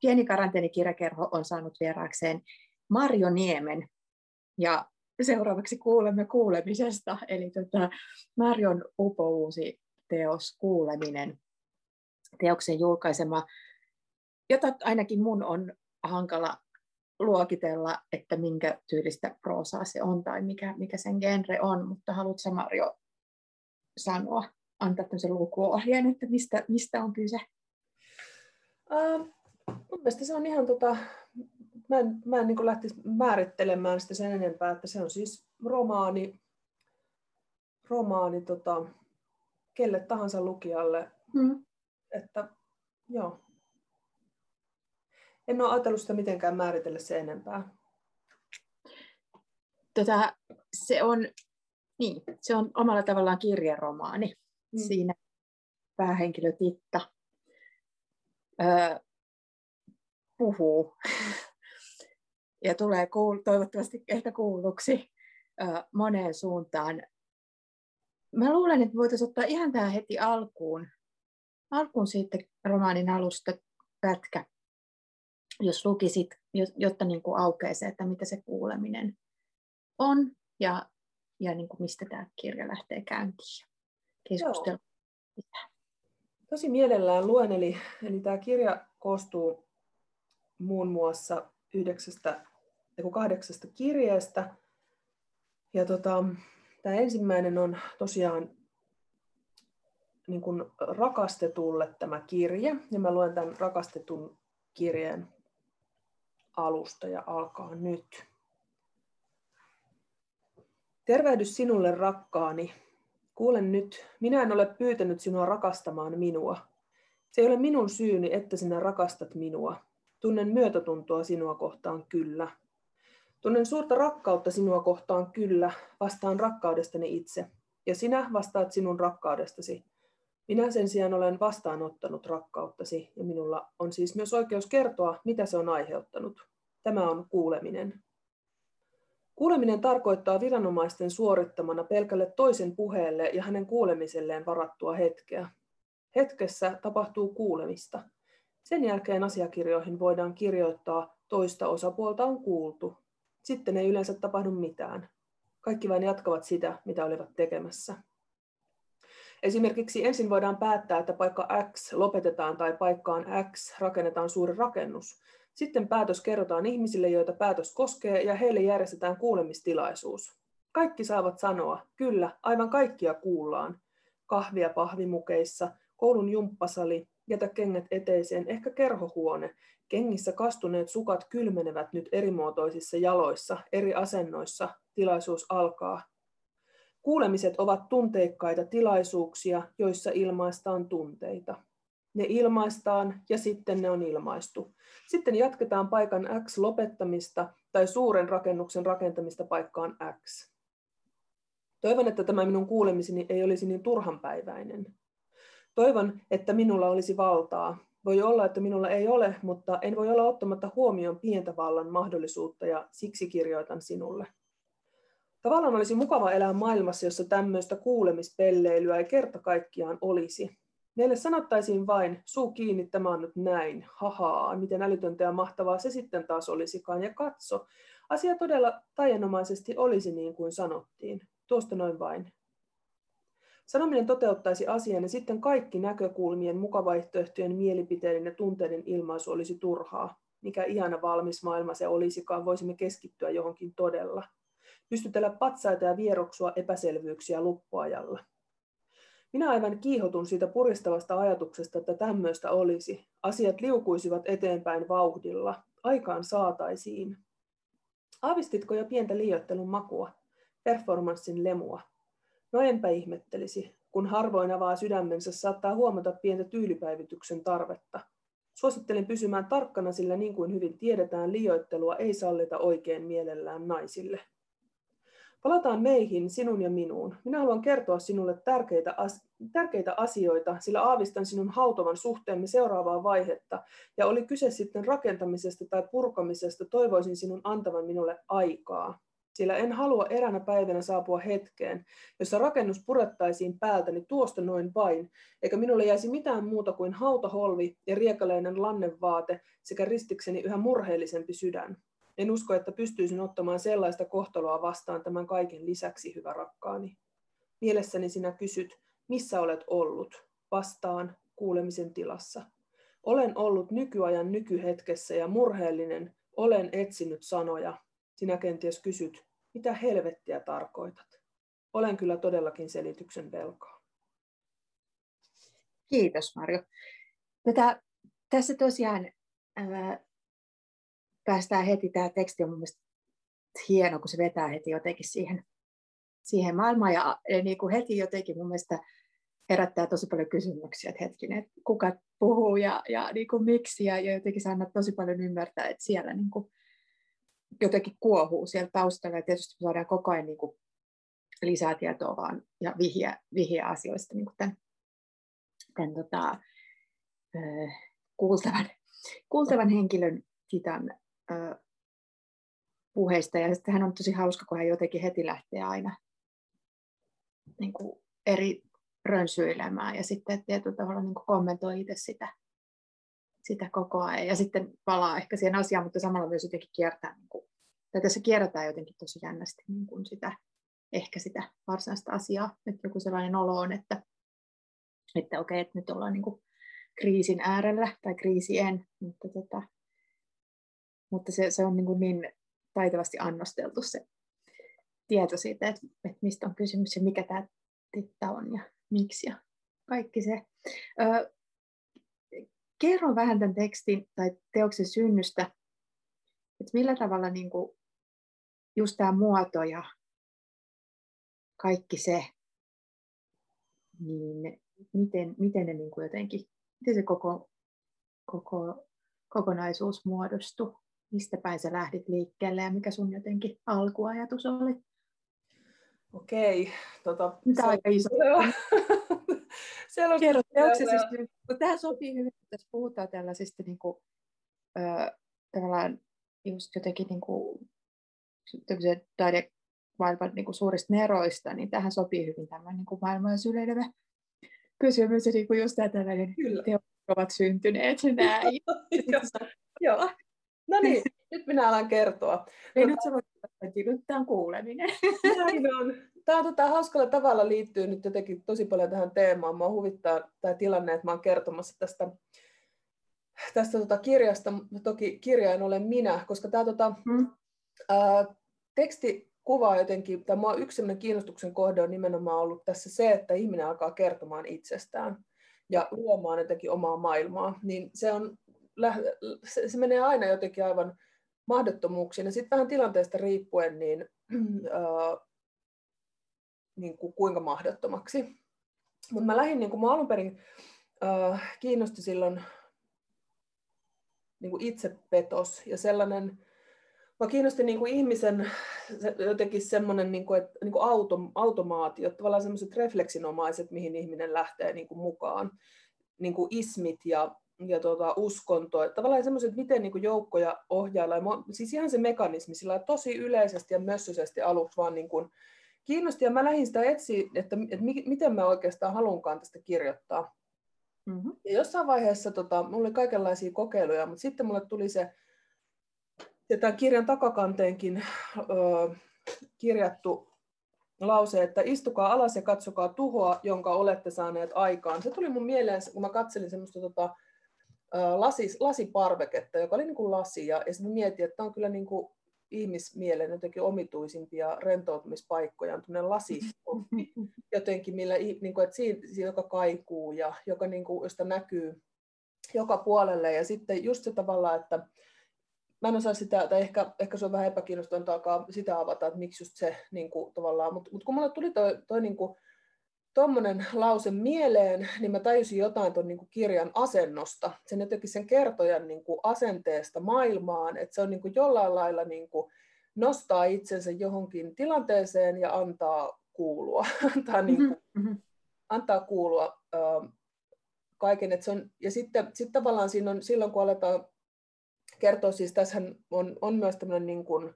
Pieni karanteenikirjakerho on saanut vieraakseen Marjo Niemen. Ja seuraavaksi kuulemme kuulemisesta. Eli tota, Marjon upouusi teos Kuuleminen, teoksen julkaisema, jota ainakin mun on hankala luokitella, että minkä tyylistä proosaa se on tai mikä, mikä sen genre on, mutta haluatko Marjo sanoa, antaa tämmöisen lukuohjeen, että mistä, mistä on kyse? Mun mielestä se on ihan, tota, mä en, mä en niin lähtisi määrittelemään sitä sen enempää, että se on siis romaani, romaani tota, kelle tahansa lukijalle. Mm. Että joo, en ole ajatellut sitä mitenkään määritellä se enempää. Tota, se, on, niin, se on omalla tavallaan kirjaromaani. Mm. Siinä päähenkilö Titta öö, puhuu ja tulee kuul- toivottavasti ehkä kuulluksi moneen suuntaan. Mä luulen, että voitaisiin ottaa ihan tämä heti alkuun, alkuun siitä romaanin alusta pätkä jos lukisit, jotta niin kuin aukeaa se, että mitä se kuuleminen on ja, ja niin kuin mistä tämä kirja lähtee käyntiin keskustelu. Tosi mielellään luen, eli, eli tämä kirja koostuu muun muassa yhdeksästä, kahdeksasta kirjeestä. Ja tota, tämä ensimmäinen on tosiaan niin kuin rakastetulle tämä kirje, ja mä luen tämän rakastetun kirjeen alusta ja alkaa nyt. Tervehdys sinulle rakkaani. Kuulen nyt, minä en ole pyytänyt sinua rakastamaan minua. Se ei ole minun syyni, että sinä rakastat minua. Tunnen myötätuntoa sinua kohtaan kyllä. Tunnen suurta rakkautta sinua kohtaan kyllä, vastaan rakkaudestani itse. Ja sinä vastaat sinun rakkaudestasi. Minä sen sijaan olen vastaanottanut rakkauttasi ja minulla on siis myös oikeus kertoa, mitä se on aiheuttanut. Tämä on kuuleminen. Kuuleminen tarkoittaa viranomaisten suorittamana pelkälle toisen puheelle ja hänen kuulemiselleen varattua hetkeä. Hetkessä tapahtuu kuulemista. Sen jälkeen asiakirjoihin voidaan kirjoittaa toista osapuolta on kuultu. Sitten ei yleensä tapahdu mitään. Kaikki vain jatkavat sitä, mitä olivat tekemässä. Esimerkiksi ensin voidaan päättää, että paikka X lopetetaan tai paikkaan X rakennetaan suuri rakennus. Sitten päätös kerrotaan ihmisille, joita päätös koskee, ja heille järjestetään kuulemistilaisuus. Kaikki saavat sanoa, kyllä, aivan kaikkia kuullaan. Kahvia pahvimukeissa, koulun jumppasali, jätä kengät eteiseen, ehkä kerhohuone. Kengissä kastuneet sukat kylmenevät nyt erimuotoisissa jaloissa, eri asennoissa. Tilaisuus alkaa. Kuulemiset ovat tunteikkaita tilaisuuksia, joissa ilmaistaan tunteita. Ne ilmaistaan ja sitten ne on ilmaistu. Sitten jatketaan paikan X lopettamista tai suuren rakennuksen rakentamista paikkaan X. Toivon, että tämä minun kuulemiseni ei olisi niin turhanpäiväinen. Toivon, että minulla olisi valtaa. Voi olla, että minulla ei ole, mutta en voi olla ottamatta huomioon pientä vallan mahdollisuutta ja siksi kirjoitan sinulle. Tavallaan olisi mukava elää maailmassa, jossa tämmöistä kuulemispelleilyä ei kerta kaikkiaan olisi. Meille sanottaisiin vain, suu kiinni, tämä on nyt näin, hahaa, miten älytöntä ja mahtavaa se sitten taas olisikaan, ja katso, asia todella taianomaisesti olisi niin kuin sanottiin, tuosta noin vain. Sanominen toteuttaisi asian ja sitten kaikki näkökulmien, mukavaihtoehtojen, mielipiteiden ja tunteiden ilmaisu olisi turhaa. Mikä ihana valmis maailma se olisikaan, voisimme keskittyä johonkin todella. Pystytellä patsaita ja vieroksua epäselvyyksiä luppuajalla. Minä aivan kiihotun siitä puristavasta ajatuksesta, että tämmöistä olisi. Asiat liukuisivat eteenpäin vauhdilla. Aikaan saataisiin. Aavistitko jo pientä liioittelun makua? Performanssin lemua? No enpä ihmettelisi. Kun harvoin avaa sydämensä, saattaa huomata pientä tyylipäivityksen tarvetta. Suosittelen pysymään tarkkana, sillä niin kuin hyvin tiedetään, liioittelua ei sallita oikein mielellään naisille. Palataan meihin, sinun ja minuun. Minä haluan kertoa sinulle tärkeitä, as- tärkeitä asioita, sillä aavistan sinun hautovan suhteemme seuraavaa vaihetta. Ja oli kyse sitten rakentamisesta tai purkamisesta, toivoisin sinun antavan minulle aikaa. Sillä en halua eränä päivänä saapua hetkeen, jossa rakennus purettaisiin päältäni tuosta noin vain, eikä minulle jäisi mitään muuta kuin hautaholvi ja riekaleinen lannevaate sekä ristikseni yhä murheellisempi sydän. En usko, että pystyisin ottamaan sellaista kohtaloa vastaan tämän kaiken lisäksi, hyvä rakkaani. Mielessäni sinä kysyt, missä olet ollut? Vastaan kuulemisen tilassa. Olen ollut nykyajan nykyhetkessä ja murheellinen, olen etsinyt sanoja. Sinä kenties kysyt, mitä helvettiä tarkoitat? Olen kyllä todellakin selityksen velkaa. Kiitos Marjo. Tätä, tässä tosiaan ää, päästään heti, tämä teksti on mielestäni hieno, kun se vetää heti jotenkin siihen, siihen maailmaan ja, ja niin kuin heti jotenkin mun mielestä herättää tosi paljon kysymyksiä, että hetkinen, että kuka puhuu ja, ja niin kuin miksi ja, ja jotenkin sä annat tosi paljon ymmärtää, että siellä niin kuin jotenkin kuohuu siellä taustalla ja tietysti saadaan koko ajan niin kuin lisää tietoa vaan ja vihjeä, vihjeä asioista niin kuin tämän, tämän tota, kuultavan, kuultavan henkilön Titan puheista. Ja sitten hän on tosi hauska, kun hän jotenkin heti lähtee aina niin kuin eri rönsyilemään ja sitten tietyllä tavalla niin kuin kommentoi itse sitä, sitä koko ajan. Ja sitten palaa ehkä siihen asiaan, mutta samalla myös jotenkin kiertää, niin kuin, tai tässä kierretään jotenkin tosi jännästi niin kuin sitä, ehkä sitä varsinaista asiaa, että joku sellainen olo on, että, että okei, että nyt ollaan niin kuin kriisin äärellä tai kriisien, mutta, tota, mutta se, se on niin, kuin niin taitavasti annosteltu se tieto siitä, että, että mistä on kysymys ja mikä tämä titta on ja miksi ja kaikki se. Ö, kerro vähän tämän tekstin tai teoksen synnystä, että millä tavalla niin kuin just tämä muoto ja kaikki se, niin miten, miten ne niin kuin jotenkin, miten se koko, koko kokonaisuus muodostui, mistä päin sä lähdit liikkeelle ja mikä sun jotenkin alkuajatus oli? Okei. Tota, Tämä on aika iso. Kerro teoksesi, tämä sopii hyvin, että puhutaan tällaisista niin kuin, ö, tavallaan just jotenkin niin kuin, taidemaailman niin kuin suurista neroista, niin tähän sopii hyvin tämä niin kuin maailman syleilevä kysymys, ja niin kuin just tämä tällainen teot ovat syntyneet näin. Joo. No niin, nyt minä alan kertoa. Niin, nyt sä voit nyt tämä on kuuleminen. Näin on. Tämä on tota, hauskalla tavalla liittyy nyt jotenkin tosi paljon tähän teemaan. Mua huvittaa tämä tilanne, että mä olen kertomassa tästä, tästä tota kirjasta. Toki kirjain olen minä, koska tämä tota, hmm. ää, teksti kuvaa jotenkin, tai mua yksi kiinnostuksen kohde on nimenomaan ollut tässä se, että ihminen alkaa kertomaan itsestään ja luomaan jotenkin omaa maailmaa, niin se, on, se, se menee aina jotenkin aivan mahdottomuuksiin. Ja sitten vähän tilanteesta riippuen, niin, äh, niin kuin kuinka mahdottomaksi. Mutta mä lähdin, niin kuin mä alun perin äh, kiinnosti silloin niin kuin itsepetos ja sellainen, mä kiinnosti niin kuin ihmisen se, jotenkin semmoinen niin kuin, että, niin kuin auto, automaatio, tavallaan semmoiset refleksinomaiset, mihin ihminen lähtee niin kuin mukaan, niin kuin ismit ja ja tota, uskonto. Että tavallaan semmoiset, miten niin joukkoja ohjaillaan. Siis ihan se mekanismi sillä tosi yleisesti ja mössöisesti aluksi vaan niin kuin kiinnosti. Ja mä lähdin sitä etsiä, että, että miten mä oikeastaan haluankaan tästä kirjoittaa. Mm-hmm. Ja jossain vaiheessa tota, mulla oli kaikenlaisia kokeiluja, mutta sitten mulle tuli se, ja tämän kirjan takakanteenkin ö, kirjattu lause, että istukaa alas ja katsokaa tuhoa, jonka olette saaneet aikaan. Se tuli mun mieleen, kun mä katselin semmoista tota, lasis, lasiparveketta, joka oli niin kuin lasi. Ja, ja sitten mietin, että tämä on kyllä niin kuin ihmismielen jotenkin omituisimpia rentoutumispaikkoja on tämmöinen lasioppi, jotenkin, millä, niin kuin, että siinä, joka kaikuu ja joka, niin kuin, josta näkyy joka puolelle. Ja sitten just se tavalla, että mä en osaa sitä, tai ehkä, ehkä se on vähän epäkiinnostavaa alkaa sitä avata, että miksi just se niin kuin, tavallaan, mutta, mutta kun mulle tuli toi, toi niin kuin, tuommoinen lause mieleen, niin mä tajusin jotain tuon niin kirjan asennosta, sen jotenkin sen kertojan niin kuin asenteesta maailmaan, että se on niin kuin jollain lailla niin kuin nostaa itsensä johonkin tilanteeseen ja antaa kuulua, antaa, niin kuin, mm-hmm. antaa kuulua äh, kaiken. Että se on, ja sitten sit tavallaan siinä on, silloin kun aletaan kertoa, siis tässä on, on myös tämmöinen niin kuin,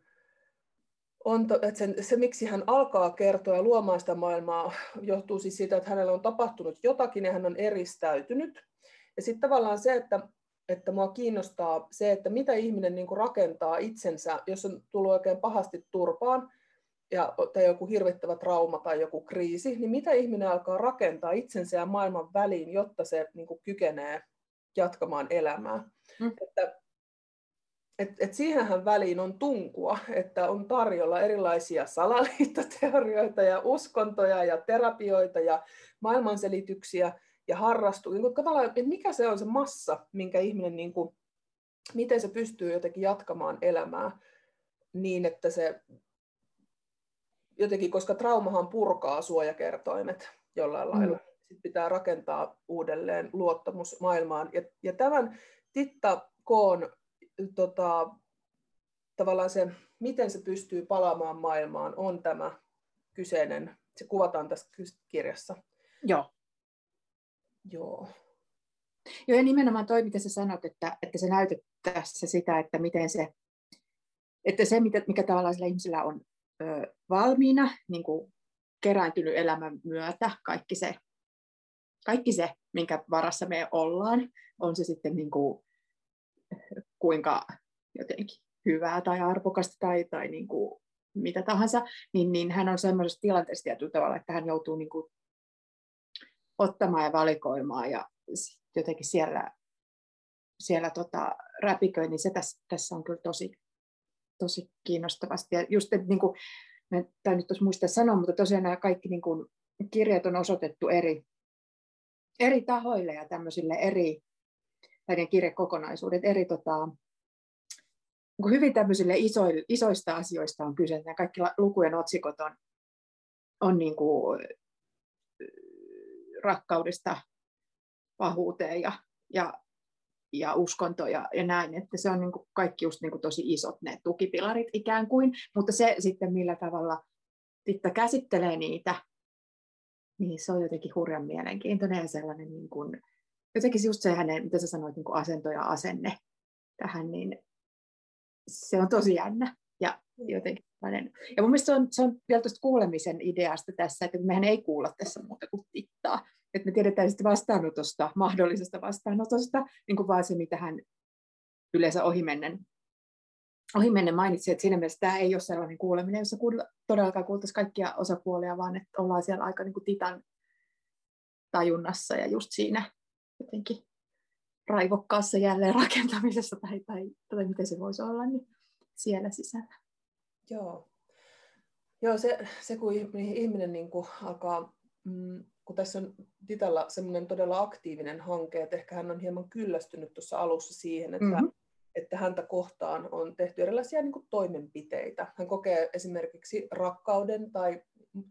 on, että se, se, miksi hän alkaa kertoa ja luomaan sitä maailmaa, johtuu siis siitä, että hänellä on tapahtunut jotakin ja hän on eristäytynyt. Ja sitten tavallaan se, että, että mua kiinnostaa se, että mitä ihminen niin rakentaa itsensä, jos on tullut oikein pahasti turpaan, ja, tai joku hirvittävä trauma tai joku kriisi, niin mitä ihminen alkaa rakentaa itsensä ja maailman väliin, jotta se niin kuin, kykenee jatkamaan elämää. Mm. Että, et, et siihenhän väliin on tunkua, että on tarjolla erilaisia salaliittoteorioita ja uskontoja ja terapioita ja maailmanselityksiä ja harrastu. Niin tavallaan, että mikä se on se massa, minkä ihminen, niin kuin, miten se pystyy jotenkin jatkamaan elämää niin, että se jotenkin, koska traumahan purkaa suojakertoimet jollain mm. lailla. Sitten pitää rakentaa uudelleen luottamus maailmaan. Ja, ja tämän Titta Koon tota, tavallaan se, miten se pystyy palaamaan maailmaan, on tämä kyseinen, se kuvataan tässä kirjassa. Joo. Joo. Joo, ja nimenomaan toi, mitä sä sanot, että, että se näytettäisiin sitä, että miten se, että se, mikä tavallaan sillä ihmisellä on ö, valmiina, niin kuin kerääntynyt elämän myötä, kaikki se, kaikki se, minkä varassa me ollaan, on se sitten niin kuin, kuinka jotenkin hyvää tai arvokasta tai, tai niin kuin mitä tahansa, niin, niin hän on semmoisessa tilanteessa tietyllä tavalla, että hän joutuu niin kuin ottamaan ja valikoimaan ja jotenkin siellä, siellä tota, räpiköi, niin se tässä, tässä on kyllä tosi, tosi kiinnostavasti. Ja just, että niin kuin, tämä nyt tuossa muista sanoa, mutta tosiaan nämä kaikki niin kuin, kirjat on osoitettu eri, eri tahoille ja tämmöisille eri, näiden kirjekokonaisuudet eri tota, niin hyvin tämmöisille iso, isoista asioista on kyse. Nämä kaikki lukujen otsikot on, on niin kuin rakkaudesta pahuuteen ja, ja, ja uskonto ja, ja näin, että se on niin kuin kaikki just niin kuin tosi isot ne tukipilarit ikään kuin, mutta se sitten millä tavalla Titta käsittelee niitä, niin se on jotenkin hurjan mielenkiintoinen ja sellainen niin kuin, jotenkin just se hänen, mitä sä sanoit, niin asento ja asenne tähän, niin se on tosi jännä. Ja jotenkin ja mun mielestä se on, se on vielä tuosta kuulemisen ideasta tässä, että mehän ei kuulla tässä muuta kuin tittaa. Että me tiedetään sitten vastaanotosta, mahdollisesta vastaanotosta, niin kuin vaan se, mitä hän yleensä ohimennen, ohimennen mainitsi, että siinä mielessä tämä ei ole sellainen kuuleminen, jossa todellakaan kuultaisiin kaikkia osapuolia, vaan että ollaan siellä aika niin kuin titan tajunnassa ja just siinä jotenkin raivokkaassa jälleenrakentamisessa tai, tai, tai miten se voisi olla, niin siellä sisällä. Joo. Joo, se, se kun ihminen niin kuin alkaa, mm, kun tässä on Titalla semmoinen todella aktiivinen hanke, että ehkä hän on hieman kyllästynyt tuossa alussa siihen, että, mm-hmm. että häntä kohtaan on tehty erilaisia niin kuin toimenpiteitä. Hän kokee esimerkiksi rakkauden tai,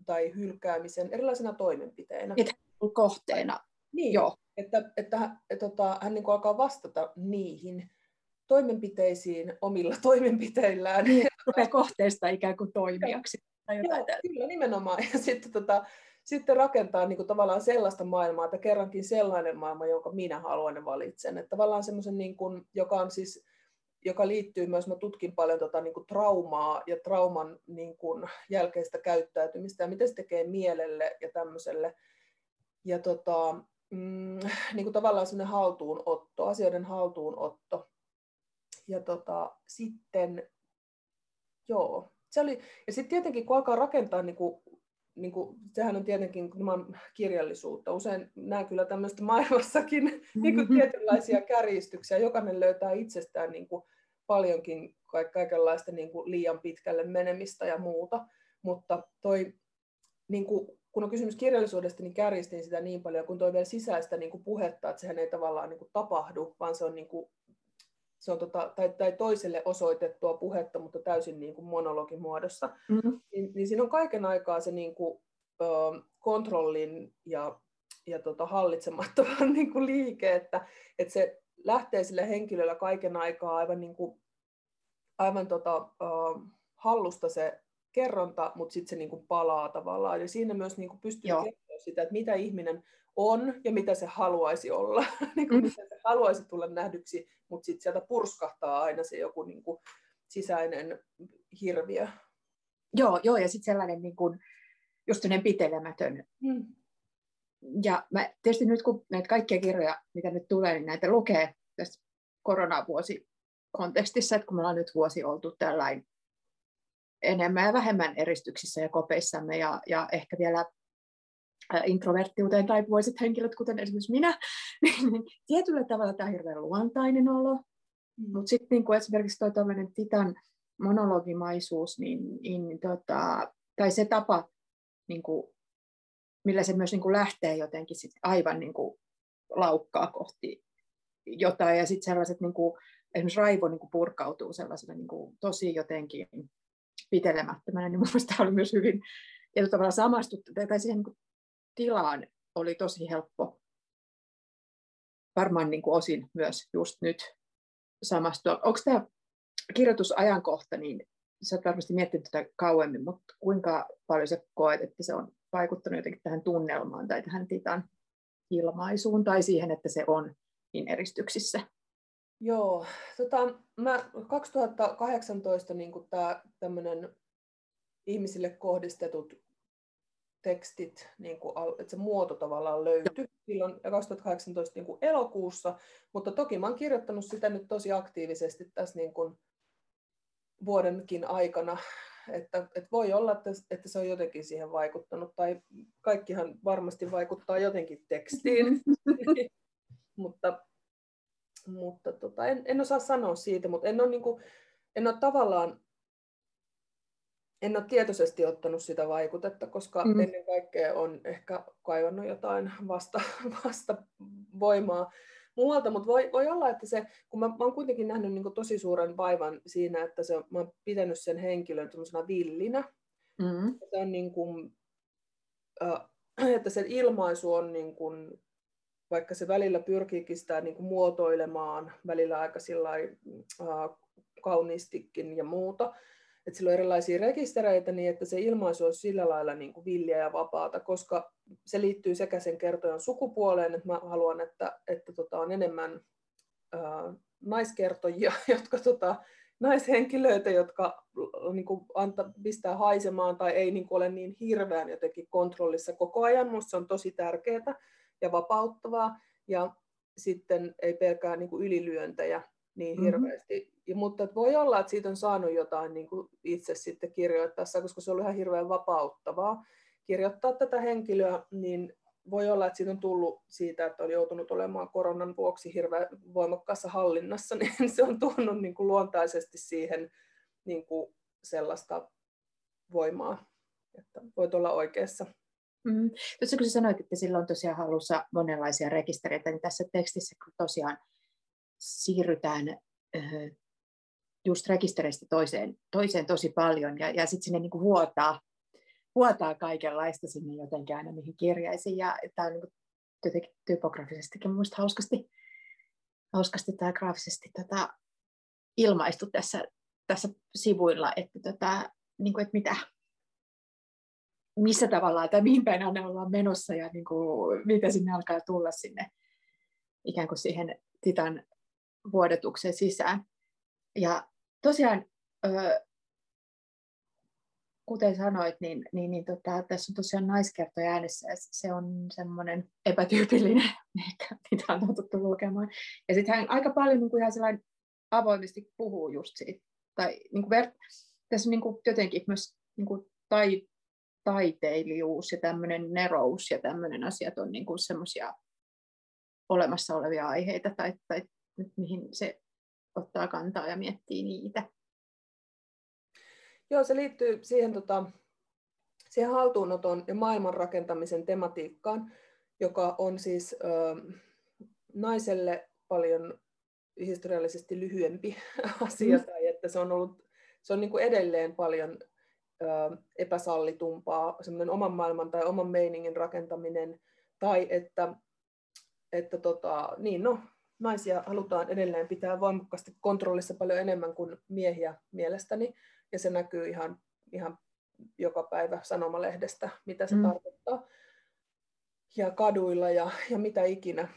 tai hylkäämisen erilaisena toimenpiteinä. Että kohteena. Niin, Joo. Että, että, että, että tota, hän niin kuin alkaa vastata niihin toimenpiteisiin omilla toimenpiteillään. Niin, rupeaa kohteesta ikään kuin toimijaksi. Tai Joo, kyllä, nimenomaan. Ja sitten, tota, sitten rakentaa niin kuin tavallaan sellaista maailmaa, että kerrankin sellainen maailma, jonka minä haluan ja valitsen. Että tavallaan semmoisen, niin kuin, joka on siis joka liittyy myös, mä tutkin paljon tota, niin kuin traumaa ja trauman niin kuin, jälkeistä käyttäytymistä ja miten se tekee mielelle ja tämmöiselle. Ja tota, mm, niin kuin tavallaan semmoinen haltuunotto, asioiden haltuunotto. Ja tota, sitten, joo, se oli, ja sitten tietenkin kun alkaa rakentaa, niin kuin, niin kuin, sehän on tietenkin kirjallisuutta, usein näen kyllä tämmöistä maailmassakin niin kuin tietynlaisia kärjistyksiä, jokainen löytää itsestään niin kuin, paljonkin kaikenlaista niin kuin, liian pitkälle menemistä ja muuta, mutta toi, niin kuin, kun on kysymys kirjallisuudesta, niin kärjistin sitä niin paljon, kun toi vielä sisäistä niin kuin puhetta, että sehän ei tavallaan niin kuin tapahdu, vaan se on niin kuin se on tota, tai, tai toiselle osoitettua puhetta, mutta täysin niin kuin monologin muodossa, mm-hmm. niin, niin siinä on kaiken aikaa se niin kuin, ö, kontrollin ja, ja tota, hallitsemattoman niin kuin liike, että, että se lähtee sille henkilöllä kaiken aikaa aivan, niin kuin, aivan tota, ö, hallusta se kerronta, mutta sitten se niin kuin palaa tavallaan. Ja siinä myös niin kuin pystyy kertomaan sitä, että mitä ihminen on ja mitä se haluaisi olla, niin kuin mm. mitä se haluaisi tulla nähdyksi, mutta sitten sieltä purskahtaa aina se joku niin kuin sisäinen hirviö. Joo, joo, ja sitten sellainen niin kuin, just pitelemätön. Mm. Ja mä tietysti nyt kun näitä kaikkia kirjoja, mitä nyt tulee, niin näitä lukee tässä koronavuosi kontekstissa, että kun me ollaan nyt vuosi oltu tällainen enemmän ja vähemmän eristyksissä ja kopeissamme ja, ja ehkä vielä introverttiuteen taipuiset henkilöt, kuten esimerkiksi minä, niin tietyllä tavalla tämä on hirveän luontainen olo. Mm. Mutta sitten niin esimerkiksi tuo Titan monologimaisuus, niin, niin tota, tai se tapa, niin kuin, millä se myös niin kuin lähtee jotenkin sit aivan niin kuin laukkaa kohti jotain, ja sitten sellaiset, niin kuin, esimerkiksi raivo niin kuin purkautuu sellaisena niin kuin, tosi jotenkin pitelemättömänä, niin mielestä oli myös hyvin ja tavalla samastuttu, tai siihen niin tilaan oli tosi helppo varmaan niin kuin osin myös just nyt samastua. Onko tämä kirjoitusajankohta, niin sä oot varmasti miettinyt tätä kauemmin, mutta kuinka paljon sä koet, että se on vaikuttanut jotenkin tähän tunnelmaan tai tähän Titan ilmaisuun tai siihen, että se on niin eristyksissä? Joo, tota, mä 2018 niin tämä tämmöinen ihmisille kohdistetut tekstit, niin kuin, että se muoto tavallaan löytyi silloin 2018 niin kuin elokuussa, mutta toki mä oon kirjoittanut sitä nyt tosi aktiivisesti tässä niin kuin vuodenkin aikana, että, että voi olla, että, että se on jotenkin siihen vaikuttanut, tai kaikkihan varmasti vaikuttaa jotenkin tekstiin, mutta, mutta tota, en, en osaa sanoa siitä, mutta en ole, niin kuin, en ole tavallaan en ole tietoisesti ottanut sitä vaikutetta, koska mm. ennen kaikkea on ehkä kaivannut jotain vasta, vasta voimaa muualta, mutta voi, voi olla, että se, kun mä, mä oon kuitenkin nähnyt niin tosi suuren vaivan siinä, että se, mä oon pitänyt sen henkilön villinä. Mm. Se on niin kuin, äh, että sen ilmaisu on niin kuin, vaikka se välillä pyrkiikin sitä niin kuin muotoilemaan, välillä aika sillä äh, kauniistikin ja muuta, että sillä on erilaisia rekistereitä niin, että se ilmaisu olisi sillä lailla niin kuin villiä ja vapaata, koska se liittyy sekä sen kertojan sukupuoleen, että mä haluan, että, että tota, on enemmän ää, naiskertojia, jotka tota, naishenkilöitä, jotka niin kuin, anta, pistää haisemaan tai ei niin kuin, ole niin hirveän jotenkin kontrollissa koko ajan. Minusta se on tosi tärkeää ja vapauttavaa. Ja sitten ei pelkää niin kuin ylilyöntejä niin hirveästi. Mm-hmm. Ja, mutta että voi olla, että siitä on saanut jotain niin kuin itse sitten kirjoittaessa, koska se on ihan hirveän vapauttavaa kirjoittaa tätä henkilöä, niin voi olla, että siitä on tullut siitä, että on joutunut olemaan koronan vuoksi hirveän voimakkaassa hallinnassa, niin se on tuonut niin kuin luontaisesti siihen niin kuin sellaista voimaa, että voit olla oikeassa. Mm. Tuossa kun sanoit, että sillä on tosiaan halussa monenlaisia rekistereitä, niin tässä tekstissä tosiaan siirrytään just rekisteristä toiseen, toiseen tosi paljon ja, ja sitten sinne niin kuin vuotaa, vuotaa kaikenlaista sinne jotenkin aina niihin kirjaisiin ja tämä on niin jotenkin typografisestikin minusta hauskasti, hauskasti tai graafisesti tota, ilmaistu tässä, tässä sivuilla, että, tota, niin kuin, että mitä, missä tavallaan tai mihin päin aina ollaan menossa ja niin kuin, mitä sinne alkaa tulla sinne ikään kuin siihen Titan vuodetuksen sisään. Ja tosiaan, kuten sanoit, niin, niin, niin tota, tässä on tosiaan naiskertoja äänessä ja se on semmoinen epätyypillinen, mitä on totuttu lukemaan. Ja sitten hän aika paljon niin kuin ihan sellainen avoimesti puhuu just siitä. Tai, niin kuin ver- tässä on niin kuin jotenkin myös niin kuin tai, taiteilijuus ja tämmöinen nerous ja tämmöinen asiat on niin kuin semmoisia olemassa olevia aiheita tai, tai mihin se ottaa kantaa ja miettii niitä. Joo, se liittyy siihen, tota, siihen haltuunoton ja maailman rakentamisen tematiikkaan, joka on siis ö, naiselle paljon historiallisesti lyhyempi asia, mm. tai että se on ollut se on niin kuin edelleen paljon epäsallitumpaa, semmoinen oman maailman tai oman meiningin rakentaminen, tai että, että tota, niin no, naisia halutaan edelleen pitää voimakkaasti kontrollissa paljon enemmän kuin miehiä mielestäni, ja se näkyy ihan, ihan joka päivä sanomalehdestä, mitä se mm. tarkoittaa, ja kaduilla ja, ja mitä ikinä,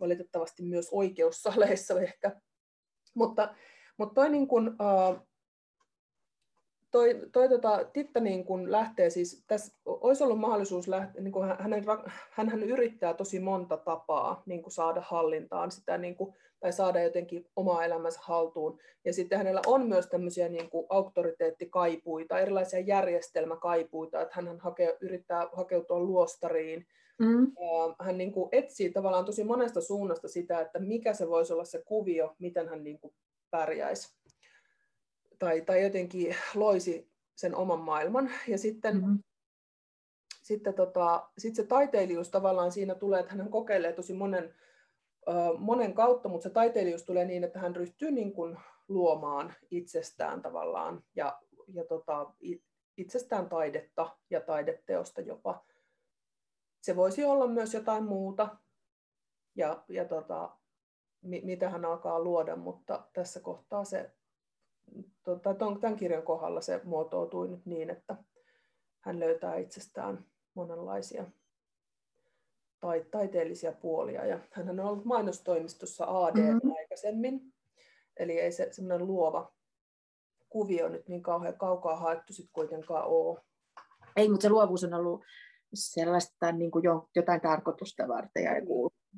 valitettavasti myös oikeussaleissa ehkä. Mutta, mutta toi niin kun, uh, toi, toi tota, Titta niin kun lähtee siis, tässä olisi ollut mahdollisuus lähteä, niin kun hänen, hän yrittää tosi monta tapaa niin kun saada hallintaan sitä, niin kun, tai saada jotenkin omaa elämänsä haltuun. Ja sitten hänellä on myös tämmöisiä niin auktoriteettikaipuita, erilaisia järjestelmäkaipuita, että hän hake, yrittää hakeutua luostariin. Mm. Hän niin kuin etsii tavallaan tosi monesta suunnasta sitä, että mikä se voisi olla se kuvio, miten hän niin kuin pärjäisi tai, tai jotenkin loisi sen oman maailman. Ja sitten, mm-hmm. sitten tota, sit se taiteilijuus tavallaan siinä tulee, että hän kokeilee tosi monen, monen kautta, mutta se taiteilijuus tulee niin, että hän ryhtyy niin kuin luomaan itsestään tavallaan ja, ja tota, itsestään taidetta ja taideteosta jopa. Se voisi olla myös jotain muuta, ja, ja tota, mitä hän alkaa luoda, mutta tässä kohtaa se tota, tämän kirjan kohdalla se muotoutui nyt niin, että hän löytää itsestään monenlaisia tai, taiteellisia puolia. Ja hän on ollut mainostoimistossa AD mm-hmm. aikaisemmin, eli ei se semmoinen luova kuvio nyt niin kauhean kaukaa haettu sitten kuitenkaan ole. Ei, mutta se luovuus on ollut sellaista niin kuin jo, jotain tarkoitusta varten ja, ja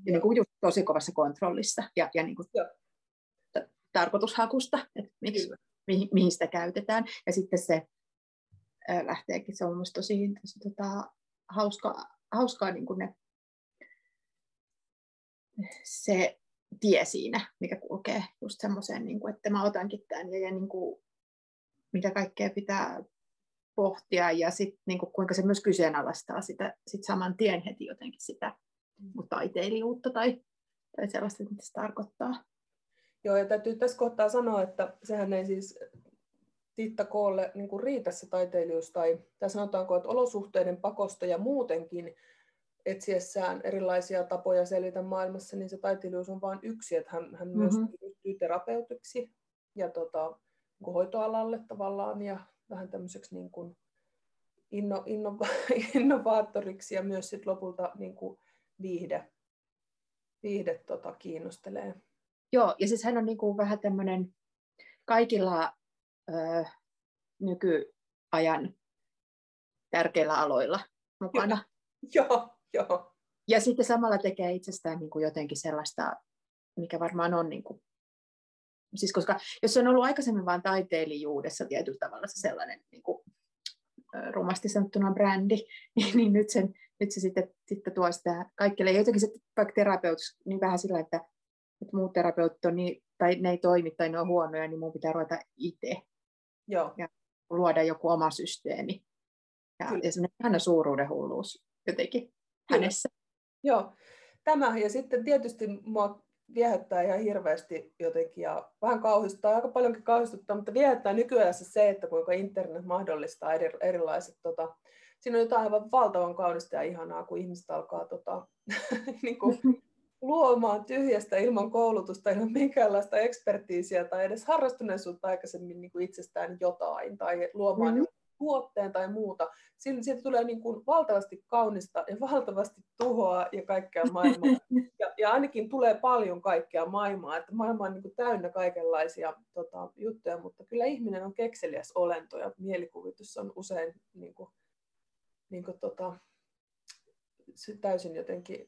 niin kuin just tosi kovassa kontrollissa ja, ja niin kuin tarkoitushakusta, että miksi, mihin, mihin sitä käytetään. Ja sitten se ää, lähteekin, se on minusta tosi, tosi tota, hauska, hauskaa niin kuin ne, se tie siinä, mikä kulkee just semmoiseen, niin kuin, että mä otankin tämän ja, ja niin kuin, mitä kaikkea pitää pohtia ja sit, niin kuin, kuinka se myös kyseenalaistaa sitä sit saman tien heti jotenkin sitä mm. taiteilijuutta tai, tai sellaista, mitä se tarkoittaa. Joo, ja täytyy tässä kohtaa sanoa, että sehän ei siis Titta Koolle niin kuin riitä se taiteilijuus, tai, tai sanotaanko, että olosuhteiden pakosta ja muutenkin etsiessään erilaisia tapoja selvitä maailmassa, niin se taiteilijuus on vain yksi, että hän, hän mm-hmm. myös ryhtyy terapeutiksi ja tota, niin kuin hoitoalalle tavallaan ja vähän tämmöiseksi niin kuin inno, inno, innovaattoriksi ja myös sit lopulta niin kuin viihde, viihde tota, kiinnostelee. Joo, ja siis hän on niin kuin vähän tämmöinen kaikilla ö, nykyajan tärkeillä aloilla mukana. Joo, joo. Ja sitten samalla tekee itsestään niin kuin jotenkin sellaista, mikä varmaan on, niin kuin, siis koska jos se on ollut aikaisemmin vain taiteilijuudessa tietyllä tavalla se sellainen niin kuin, rumasti sanottuna brändi, niin, niin nyt, sen, nyt se sitten, sitten tuo sitä kaikille. Ja jotenkin se vaikka terapeutus, niin vähän sillä, että että muut terapeutit on niin, tai ne ei toimi tai ne on huonoja, niin mun pitää ruveta itse Joo. ja luoda joku oma systeemi. Ja, ja semmoinen ihana suuruuden hulluus jotenkin Kyllä. hänessä. Joo, tämä ja sitten tietysti mua viehättää ihan hirveästi jotenkin ja vähän kauhistuttaa, aika paljonkin kauhistuttaa, mutta viehättää nykyään se, että kuinka internet mahdollistaa eri, erilaiset, tota, siinä on jotain aivan valtavan kaunista ja ihanaa, kun ihmiset alkaa tota, niin kuin, luomaan tyhjästä ilman koulutusta, ilman minkäänlaista ekspertiisiä tai edes harrastuneisuutta aikaisemmin niin kuin itsestään jotain tai luomaan mm-hmm. tuotteen tai muuta. Siitä, siitä tulee niin kuin valtavasti kaunista ja valtavasti tuhoa ja kaikkea maailmaa. Ja, ja ainakin tulee paljon kaikkea maailmaa, että maailma on niin kuin täynnä kaikenlaisia tota, juttuja, mutta kyllä ihminen on kekseliäs olento ja mielikuvitus on usein niin kuin, niin kuin, tota, täysin jotenkin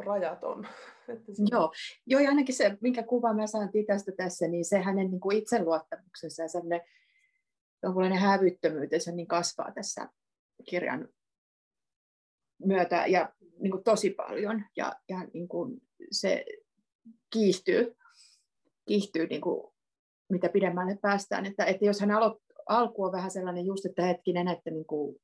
rajaton. Että se... Joo. Joo, ja ainakin se, minkä kuva mä saan Titasta tässä, niin se hänen niin kuin itseluottamuksensa ja sellainen jonkunlainen hävyttömyytensä niin kasvaa tässä kirjan myötä ja niin kuin tosi paljon. Ja, ja niin kuin se kiihtyy, kiihtyy niin kuin, mitä pidemmälle päästään. Että, että jos hän alo, alku on vähän sellainen just, että hetkinen, että niin kuin,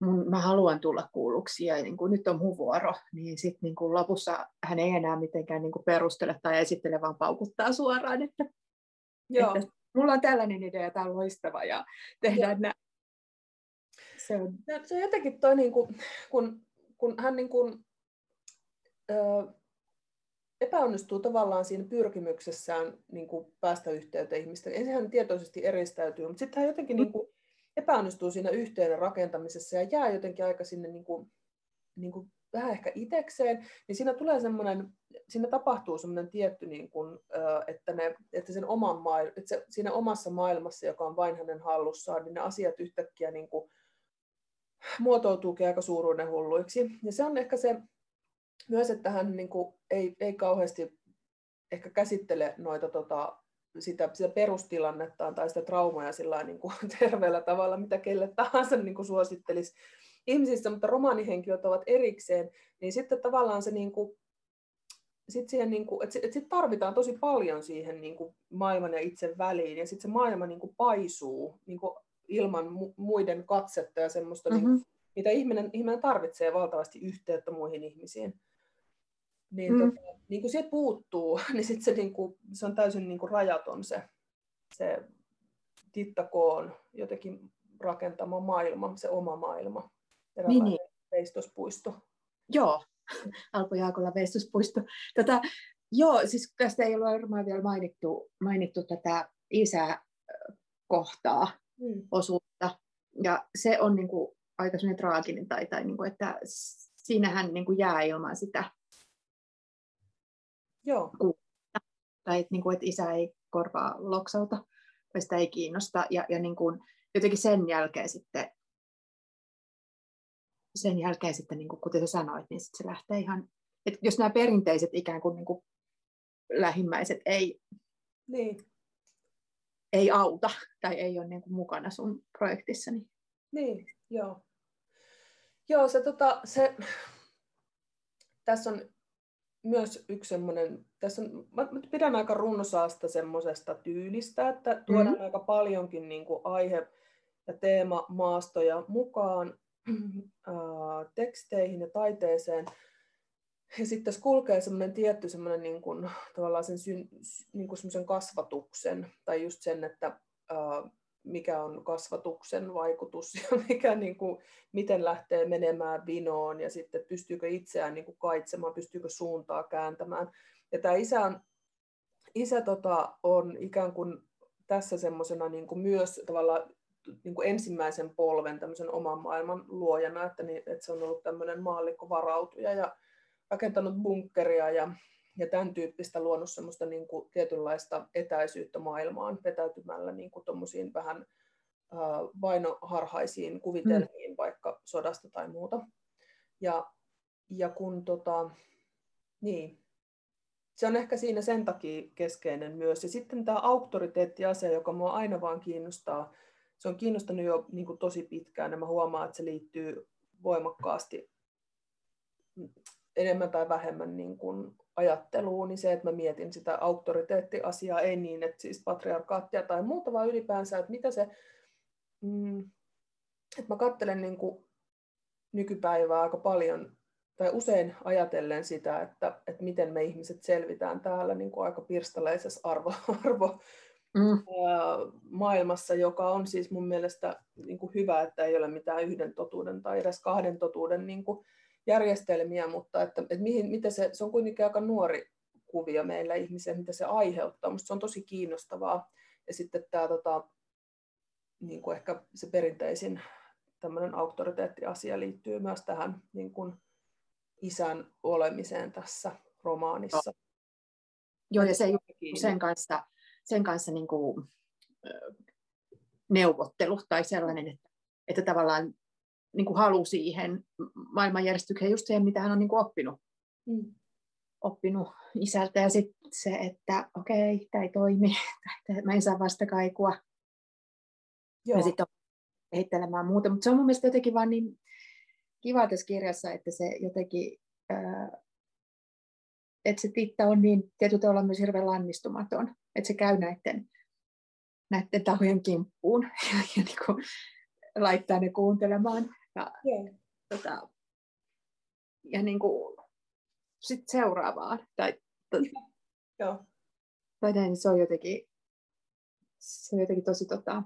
mun, mä haluan tulla kuulluksi ja niin kuin, nyt on mun vuoro, niin sitten niin kuin lopussa hän ei enää mitenkään niin kuin perustele tai esittele, vaan paukuttaa suoraan, että, Joo. että mulla on tällainen idea, tämä on loistava ja tehdään näin. Se on... No, se on jotenkin toi, niin kuin, kun, kun hän niin kuin, ö, epäonnistuu tavallaan siinä pyrkimyksessään niin kuin päästä yhteyteen ihmisten. Ensin hän tietoisesti eristäytyy, mutta sitten hän jotenkin mm. niin kuin, epäonnistuu siinä yhteyden rakentamisessa ja jää jotenkin aika sinne niin kuin, niin kuin vähän ehkä itekseen, niin siinä tulee semmoinen siinä tapahtuu semmoinen tietty, niin kuin, että, ne, että, sen oman maailma, että se, siinä omassa maailmassa, joka on vain hänen hallussaan, niin ne asiat yhtäkkiä niin kuin, muotoutuukin aika suuruuden hulluiksi. Ja se on ehkä se myös, että hän niin kuin, ei, ei kauheasti ehkä käsittele noita tota, sitä, sitä perustilannettaan tai sitä traumaa sillä niin kuin terveellä tavalla, mitä kelle tahansa niin kuin suosittelisi ihmisissä, mutta romaanihenkilöt ovat erikseen, niin sitten tavallaan se niin kuin, sit siihen, niin kuin, että, että sit tarvitaan tosi paljon siihen niin kuin maailman ja itse väliin, ja sitten se maailma niin kuin paisuu niin kuin ilman mu- muiden katsetta ja semmoista, mm-hmm. niin, mitä ihminen, ihminen tarvitsee valtavasti yhteyttä muihin ihmisiin. Niin, mm. tota, niin kun se puuttuu, niin sit se, niin kuin, se on täysin niin kuin rajaton se, se Titta Koon jotenkin rakentama maailma, se oma maailma. Niin, niin. Veistospuisto. Joo, Alpo Jaakola veistospuisto. Tota, joo, siis tästä ei ole varmaan vielä mainittu, mainittu tätä isäkohtaa, mm. osuutta. Ja se on niin kuin, aika traaginen, tai, tai niin kuin, että siinähän niin kuin jää ilman sitä Joo. Kuuta. Tai että, niin kuin, että isä ei korvaa loksauta, tai sitä ei kiinnosta. Ja, ja niin kuin, jotenkin sen jälkeen sitten, sen jälkeen sitten, niin kuin, kuten sä sanoit, niin sitten se lähtee ihan, että jos nämä perinteiset ikään kuin, niin kuin lähimmäiset ei, niin. ei auta tai ei ole niin kuin mukana sun projektissa. Niin, niin joo. Joo, se, tota, se, tässä on myös yksi semmoinen, tässä on, mä pidän aika runsaasta semmoisesta tyylistä, että tuodaan mm. aika paljonkin niin kuin aihe- ja teemamaastoja mukaan äh, teksteihin ja taiteeseen. Ja sitten tässä kulkee semmoinen tietty semmoinen niin kuin, tavallaan sen syn, niin kuin semmoisen kasvatuksen, tai just sen, että äh, mikä on kasvatuksen vaikutus ja mikä, niin kuin, miten lähtee menemään vinoon ja sitten pystyykö itseään niin kuin kaitsemaan, pystyykö suuntaa kääntämään. Ja tämä isä on, isä tota, on ikään kuin tässä semmoisena niin myös tavallaan niin kuin ensimmäisen polven tämmöisen oman maailman luojana, että, niin, että se on ollut tämmöinen maallikkovarautuja ja rakentanut bunkkeria ja ja tämän tyyppistä luonut semmoista niin kuin tietynlaista etäisyyttä maailmaan vetäytymällä niin kuin vähän äh, vainoharhaisiin kuvitelmiin mm. vaikka sodasta tai muuta. Ja, ja kun tota, niin, se on ehkä siinä sen takia keskeinen myös. Ja sitten tämä auktoriteettiasia, joka mua aina vaan kiinnostaa, se on kiinnostanut jo niin kuin tosi pitkään ja mä huomaan, että se liittyy voimakkaasti enemmän tai vähemmän niin kuin ajatteluun, niin se, että mä mietin sitä auktoriteettiasiaa, ei niin, että siis patriarkaattia tai muuta, vaan ylipäänsä, että mitä se, mm, että mä katselen niin kuin nykypäivää aika paljon, tai usein ajatellen sitä, että, että miten me ihmiset selvitään täällä niin kuin aika pirstaleisessa arvo, arvo mm. maailmassa, joka on siis mun mielestä niin kuin hyvä, että ei ole mitään yhden totuuden tai edes kahden totuuden niin kuin järjestelmiä, mutta että, että mihin, mitä se, se on kuitenkin aika nuori kuvio meillä ihmisiä, mitä se aiheuttaa. Minusta se on tosi kiinnostavaa. Ja sitten tämä tota, niin kuin ehkä se perinteisin tämmöinen auktoriteettiasia liittyy myös tähän niin kuin isän olemiseen tässä romaanissa. Joo, ja se sen kanssa, sen kanssa niin kuin, neuvottelu tai sellainen, että, että tavallaan niin kuin halu siihen maailmanjärjestykseen, just siihen, mitä hän on niin kuin oppinut, mm. oppinut isältä. Ja sitten se, että okei, okay, tämä ei toimi, mä en saa vastakaikua. Joo. Ja sitten kehittelemään muuta. Mutta se on mun mielestä jotenkin vaan niin kiva tässä kirjassa, että se jotenkin, että se Titta on niin tietyllä tavalla myös hirveän lannistumaton. Että se käy näiden, näiden tahojen kimppuun ja, ja niin kuin, laittaa ne kuuntelemaan. Ja, yeah. tota, ja niin kuin, sit seuraavaan. Tai, Joo. tai näin, se on jotenkin, se on jotenkin tosi tota,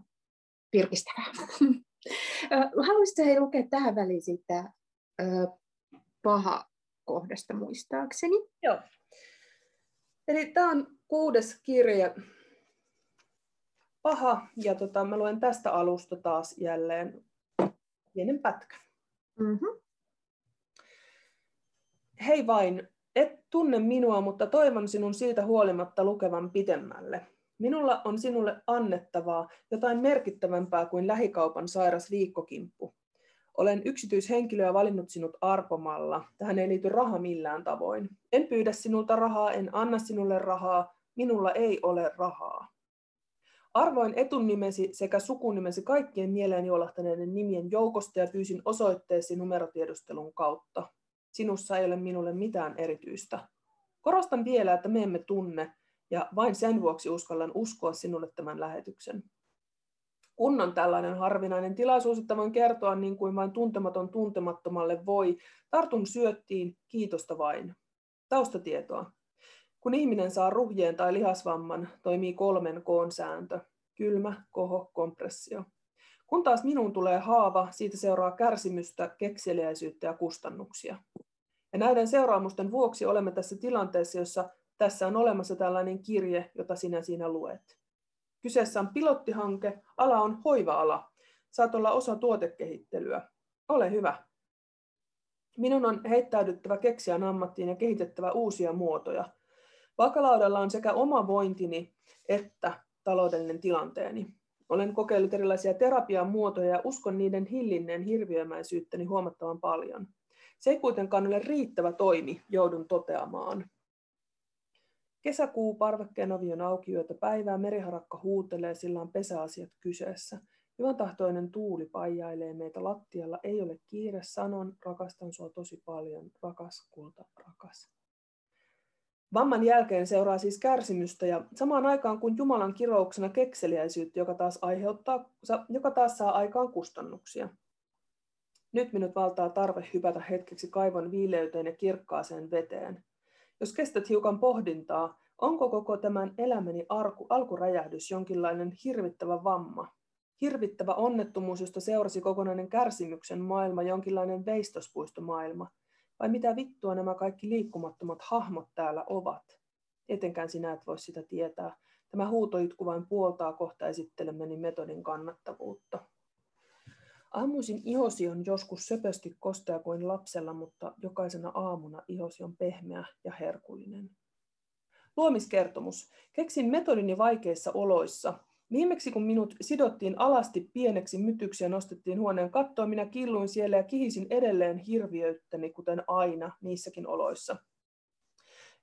virkistävää. Haluaisitko hei lukea tähän väliin siitä ö, paha kohdasta muistaakseni? Joo. Eli tämä on kuudes kirja paha, ja tota, mä luen tästä alusta taas jälleen pienen pätkän. Mm-hmm. Hei vain, Et tunne minua, mutta toivon sinun siitä huolimatta lukevan pitemmälle. Minulla on sinulle annettavaa jotain merkittävämpää kuin lähikaupan sairas viikkokimppu. Olen yksityishenkilö valinnut sinut arpomalla. Tähän ei liity raha millään tavoin. En pyydä sinulta rahaa, en anna sinulle rahaa. Minulla ei ole rahaa. Arvoin etunimesi sekä sukunimesi kaikkien mieleen juolahtaneiden nimien joukosta ja pyysin osoitteesi numerotiedustelun kautta. Sinussa ei ole minulle mitään erityistä. Korostan vielä, että me emme tunne, ja vain sen vuoksi uskallan uskoa sinulle tämän lähetyksen. Kun on tällainen harvinainen tilaisuus, että voin kertoa niin kuin vain tuntematon tuntemattomalle voi, tartun syöttiin, kiitosta vain. Taustatietoa. Kun ihminen saa ruhjeen tai lihasvamman, toimii kolmen koon sääntö. Kylmä, koho, kompressio. Kun taas minun tulee haava, siitä seuraa kärsimystä, kekseliäisyyttä ja kustannuksia. Ja näiden seuraamusten vuoksi olemme tässä tilanteessa, jossa tässä on olemassa tällainen kirje, jota sinä siinä luet. Kyseessä on pilottihanke, ala on hoiva-ala. Saat olla osa tuotekehittelyä. Ole hyvä. Minun on heittäydyttävä keksijän ammattiin ja kehitettävä uusia muotoja. Vaakalaudalla on sekä oma vointini että taloudellinen tilanteeni. Olen kokeillut erilaisia terapian muotoja ja uskon niiden hillinneen hirviömäisyyttäni huomattavan paljon. Se ei kuitenkaan ole riittävä toimi, joudun toteamaan. Kesäkuu parvekkeen ovi on auki yötä päivää, meriharakka huutelee, sillä on pesäasiat kyseessä. Hyvän tahtoinen tuuli paijailee meitä lattialla, ei ole kiire, sanon, rakastan sua tosi paljon, rakas kulta, rakas. Vamman jälkeen seuraa siis kärsimystä ja samaan aikaan kuin Jumalan kirouksena kekseliäisyyttä, joka taas, aiheuttaa, joka taas saa aikaan kustannuksia. Nyt minut valtaa tarve hypätä hetkeksi kaivon viileyteen ja kirkkaaseen veteen. Jos kestät hiukan pohdintaa, onko koko tämän elämäni arku, alkuräjähdys jonkinlainen hirvittävä vamma? Hirvittävä onnettomuus, josta seurasi kokonainen kärsimyksen maailma, jonkinlainen veistospuistomaailma – vai mitä vittua nämä kaikki liikkumattomat hahmot täällä ovat? Etenkään sinä et voi sitä tietää. Tämä huutoitku vain puoltaa kohta esittelemäni metodin kannattavuutta. Aamuisin ihosi on joskus söpösti kostea kuin lapsella, mutta jokaisena aamuna ihosi on pehmeä ja herkullinen. Luomiskertomus. Keksin metodini vaikeissa oloissa, Viimeksi kun minut sidottiin alasti pieneksi mytyksi ja nostettiin huoneen kattoon, minä killuin siellä ja kihisin edelleen hirviöyttäni, kuten aina niissäkin oloissa.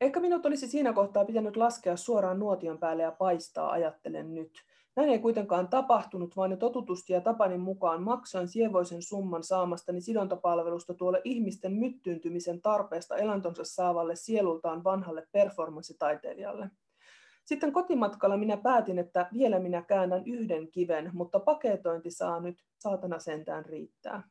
Ehkä minut olisi siinä kohtaa pitänyt laskea suoraan nuotion päälle ja paistaa, ajattelen nyt. Näin ei kuitenkaan tapahtunut, vaan jo totutusti ja tapani mukaan maksoin sievoisen summan saamastani sidontapalvelusta tuolle ihmisten myttyyntymisen tarpeesta elantonsa saavalle sielultaan vanhalle performanssitaiteilijalle. Sitten kotimatkalla minä päätin, että vielä minä käännän yhden kiven, mutta paketointi saa nyt saatana sentään riittää.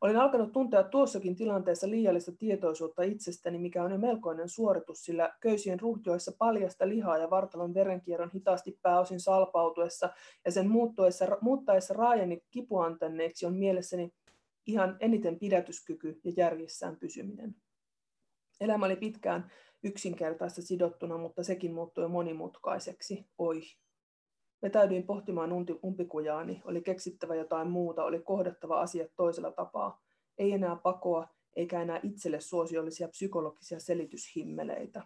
Olin alkanut tuntea tuossakin tilanteessa liiallista tietoisuutta itsestäni, mikä on jo melkoinen suoritus, sillä köysien ruhjoissa paljasta lihaa ja vartalon verenkierron hitaasti pääosin salpautuessa ja sen muuttuessa, muuttaessa raajani kipuantanneeksi on mielessäni ihan eniten pidätyskyky ja järjessään pysyminen. Elämä oli pitkään yksinkertaista sidottuna, mutta sekin muuttui monimutkaiseksi. Oi. Vetäydyin pohtimaan umpikujaani, oli keksittävä jotain muuta, oli kohdattava asiat toisella tapaa. Ei enää pakoa, eikä enää itselle suosiollisia psykologisia selityshimmeleitä.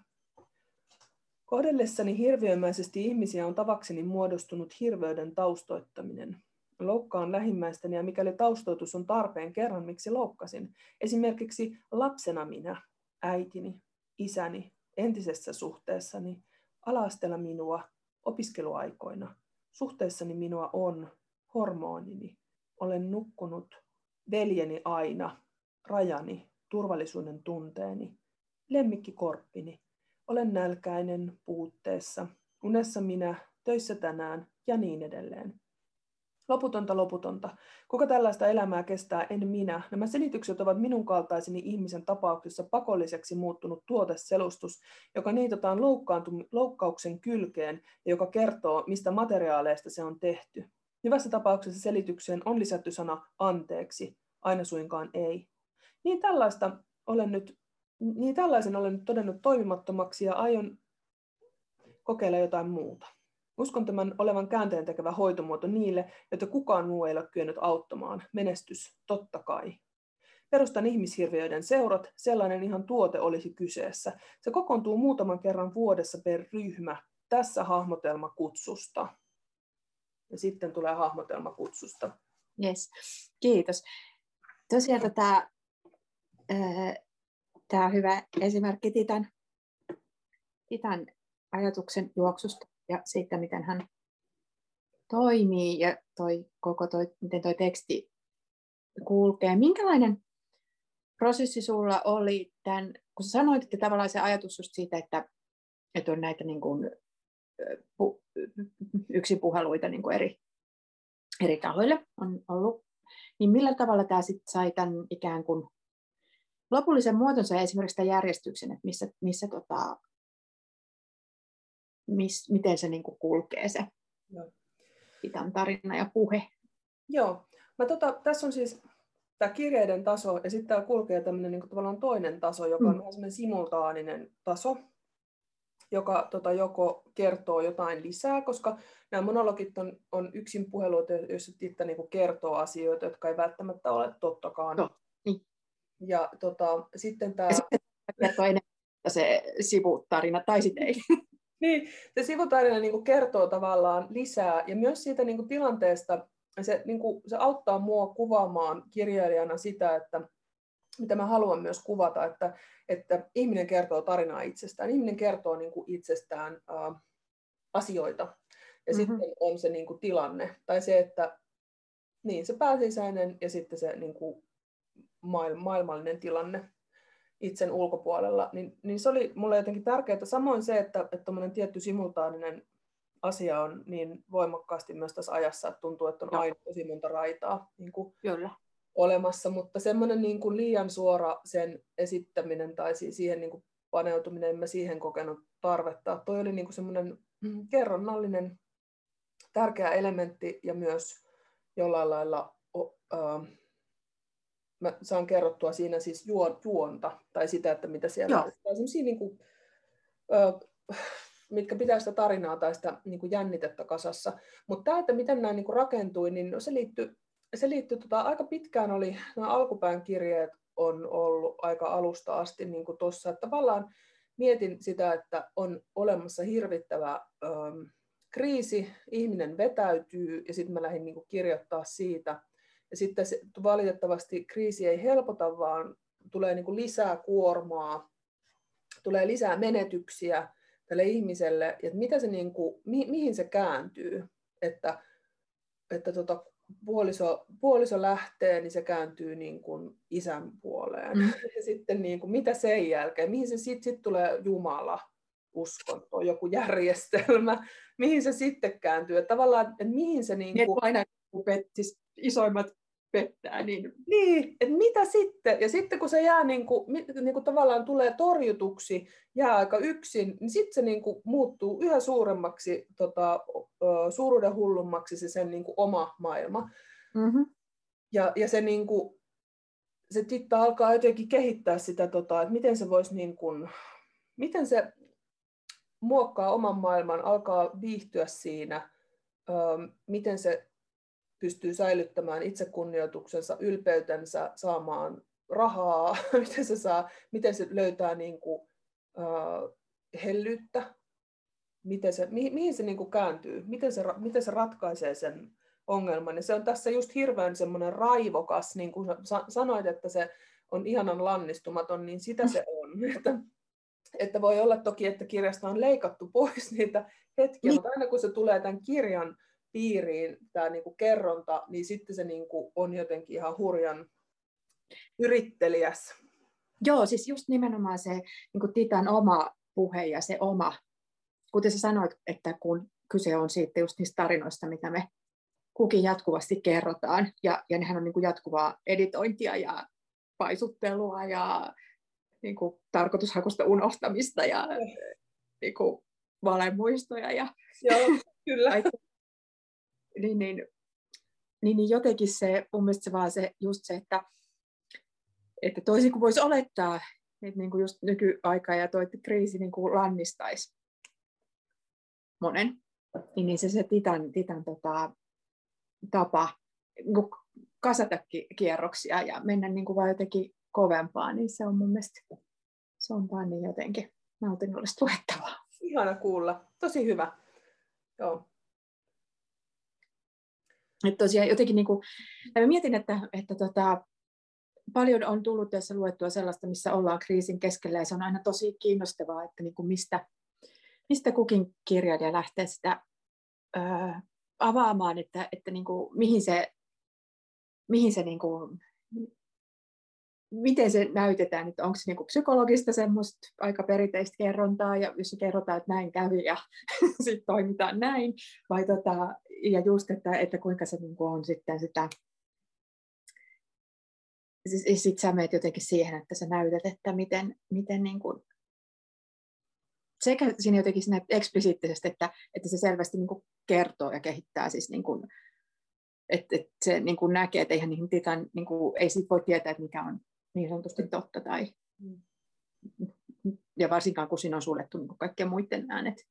Kohdellessani hirviömäisesti ihmisiä on tavakseni muodostunut hirveyden taustoittaminen. Loukkaan lähimmäistäni ja mikäli taustoitus on tarpeen kerran, miksi loukkasin. Esimerkiksi lapsena minä, äitini, isäni, entisessä suhteessani, alastella minua, opiskeluaikoina. Suhteessani minua on, hormonini, olen nukkunut, veljeni aina, rajani, turvallisuuden tunteeni, lemmikkikorppini, olen nälkäinen puutteessa, unessa minä, töissä tänään ja niin edelleen. Loputonta, loputonta. Kuka tällaista elämää kestää, en minä. Nämä selitykset ovat minun kaltaiseni ihmisen tapauksessa pakolliseksi muuttunut tuoteselustus, joka niitataan loukkauksen kylkeen ja joka kertoo, mistä materiaaleista se on tehty. Hyvässä tapauksessa selitykseen on lisätty sana anteeksi, aina suinkaan ei. Niin tällaista olen nyt, niin tällaisen olen nyt todennut toimimattomaksi ja aion kokeilla jotain muuta. Uskon tämän olevan käänteen tekevä hoitomuoto niille, joita kukaan muu ei ole kyennyt auttamaan. Menestys, totta kai. Perustan ihmishirviöiden seurat, sellainen ihan tuote olisi kyseessä. Se kokoontuu muutaman kerran vuodessa per ryhmä. Tässä hahmotelma kutsusta. Ja sitten tulee hahmotelma kutsusta. Yes. Kiitos. Tosiaan tämä, tämä on hyvä esimerkki Titan, Titan ajatuksen juoksusta ja siitä, miten hän toimii ja toi, koko toi, miten toi teksti kulkee. Minkälainen prosessi sulla oli tämän, kun sanoit, että tavallaan se ajatus just siitä, että, että on näitä niin kuin, pu, yksipuheluita niin kuin eri, eri tahoille on ollut, niin millä tavalla tämä sitten sai tämän ikään kuin lopullisen muotonsa ja esimerkiksi tämän järjestyksen, että missä, missä tota, mis, miten se niin kuin kulkee se Joo. Itan tarina ja puhe. Joo. Mä tota, tässä on siis tämä kirjeiden taso ja sitten täällä kulkee tämmöinen niin tavallaan toinen taso, joka on mm. vähän semmoinen simultaaninen taso, joka tota, joko kertoo jotain lisää, koska nämä monologit on, on yksin puheluita, joissa Titta niin kertoo asioita, jotka ei välttämättä ole tottakaan. No, niin. Ja tota, sitten tämä... Ja sitten kertoo enemmän se sivutarina, tai sitten ei. niin, se sivutarina niin kertoo tavallaan lisää, ja myös siitä niin tilanteesta, se, niin kuin, se auttaa mua kuvaamaan kirjailijana sitä, että mitä mä haluan myös kuvata, että, että ihminen kertoo tarinaa itsestään. Ihminen kertoo niin kuin itsestään ää, asioita. Ja mm-hmm. sitten on se niin kuin, tilanne. Tai se, että niin, se pääsisäinen ja sitten se niin kuin, maailmallinen tilanne itsen ulkopuolella. Niin, niin se oli mulle jotenkin tärkeää. Samoin se, että, että tietty simultaaninen asia on niin voimakkaasti myös tässä ajassa, että tuntuu, että on aina tosi monta raitaa niin kuin Kyllä. olemassa, mutta semmoinen niin kuin liian suora sen esittäminen tai siihen niin kuin paneutuminen, en mä siihen kokenut tarvetta. Toi oli niin kuin semmoinen mm, kerronnallinen tärkeä elementti ja myös jollain lailla o, mä saan kerrottua siinä siis juonta tai sitä, että mitä siellä Joo. on. Niin kuin, äh, mitkä pitää sitä tarinaa tai sitä niin kuin jännitettä kasassa. Mutta tämä, että miten nämä niin kuin rakentui, niin no se liittyy, se liittyy tota, aika pitkään oli, nämä alkupään kirjeet on ollut aika alusta asti niin kuin tuossa, että tavallaan mietin sitä, että on olemassa hirvittävä ähm, kriisi, ihminen vetäytyy ja sitten mä lähdin niin kuin kirjoittaa siitä. Ja sitten se, valitettavasti kriisi ei helpota, vaan tulee niin kuin lisää kuormaa, tulee lisää menetyksiä, tälle ihmiselle, että mitä se niin kuin, mi, mihin se kääntyy, että, että tota, puoliso, puoliso lähtee, niin se kääntyy niin kuin isän puoleen. Mm. Ja sitten niin kuin, mitä sen jälkeen, mihin se sitten sit tulee Jumala, uskonto, joku järjestelmä, mihin se sitten kääntyy. Että tavallaan, että mihin se niin kuin... aina siis isoimmat pettää. Niin, niin että mitä sitten? Ja sitten kun se jää niin kuin, niin kuin tavallaan tulee torjutuksi, jää aika yksin, niin sitten se niin kuin muuttuu yhä suuremmaksi, tota, suuruuden hullummaksi se sen niin kuin oma maailma. Mm-hmm. Ja, ja se, niin kuin, se Titta alkaa jotenkin kehittää sitä, tota, että miten se voisi niin kuin, miten se muokkaa oman maailman, alkaa viihtyä siinä, miten se pystyy säilyttämään itsekunnioituksensa, ylpeytensä, saamaan rahaa, miten se, saa, miten se löytää niin kuin, uh, hellyyttä, miten se, mi, mihin se niin kuin kääntyy, miten se, miten se ratkaisee sen ongelman. Ja se on tässä just hirveän semmoinen raivokas, niin kuin sanoit, että se on ihanan lannistumaton, niin sitä se on. Että, että voi olla toki, että kirjasta on leikattu pois niitä hetkiä, niin. mutta aina kun se tulee tämän kirjan piiriin tämä niin kuin kerronta, niin sitten se niin kuin on jotenkin ihan hurjan yrittelijäs. Joo, siis just nimenomaan se niin kuin Titan oma puhe ja se oma, kuten sä sanoit, että kun kyse on siitä just niistä tarinoista, mitä me kukin jatkuvasti kerrotaan, ja, ja nehän on niin kuin jatkuvaa editointia ja paisuttelua ja niin kuin tarkoitushakusta unohtamista ja niin kuin valemuistoja. Ja Joo, kyllä niin, niin, niin, niin jotenkin se, mun mielestä se vaan se, just se, että, että toisin kuin voisi olettaa, että niin kuin just nykyaika ja toi kriisi niin kuin lannistaisi monen, niin, niin se, se titan, titan tota, tapa niin kuin kasata kierroksia ja mennä niin kuin vaan jotenkin kovempaa, niin se on mun mielestä, se on vaan niin jotenkin nautinnollista luettavaa. Ihana kuulla, tosi hyvä. Joo. Että tosiaan jotenkin niin kuin, mä mietin, että, että tota, paljon on tullut tässä luettua sellaista, missä ollaan kriisin keskellä, ja se on aina tosi kiinnostavaa, että niin kuin mistä, mistä kukin kirjailija lähtee sitä öö, avaamaan, että, että niin kuin, mihin se, mihin se niin kuin, miten se näytetään, että onko se niin kuin psykologista semmoista aika perinteistä kerrontaa, ja jos kerrotaan, että näin kävi ja sitten toimitaan näin, vai tota, ja just, että, että kuinka se niin kuin on sitten sitä sitten sä menet jotenkin siihen, että sä näytät, että miten, miten niin kuin, sekä siinä jotenkin siinä eksplisiittisesti, että, että se selvästi niin kuin kertoo ja kehittää siis niin kuin, että, että se niin kuin näkee, että eihän niin kuin, niin kuin, ei sit voi tietää, että mikä on niin sanotusti totta tai mm. ja varsinkaan kun siinä on suljettu niin kaikkien muiden äänet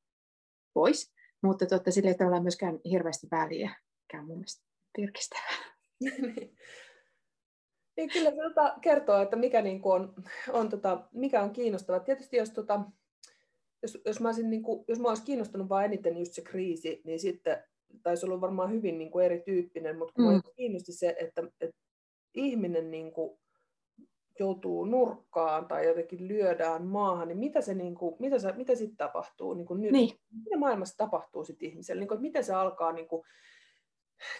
pois, mutta totta, sille ei tavallaan myöskään hirveästi väliä, mikä on mun mielestä virkistävää. Niin kyllä se tota kertoo, että mikä, niin kuin on, on tota, mikä on kiinnostavaa. Tietysti jos, tota, jos, jos, mä olisin, niin kuin, jos mä olisin kiinnostunut vain eniten just se kriisi, niin sitten taisi olla varmaan hyvin niin kuin erityyppinen, mutta kun mm. kiinnosti se, että, että ihminen niin kuin joutuu nurkkaan tai jotenkin lyödään maahan, niin mitä, se, niin kuin, mitä, se, mitä sitten tapahtuu? Niin kuin nyt, niin. Mitä maailmassa tapahtuu sitten ihmiselle? Niin kuin, että miten se alkaa niin kuin,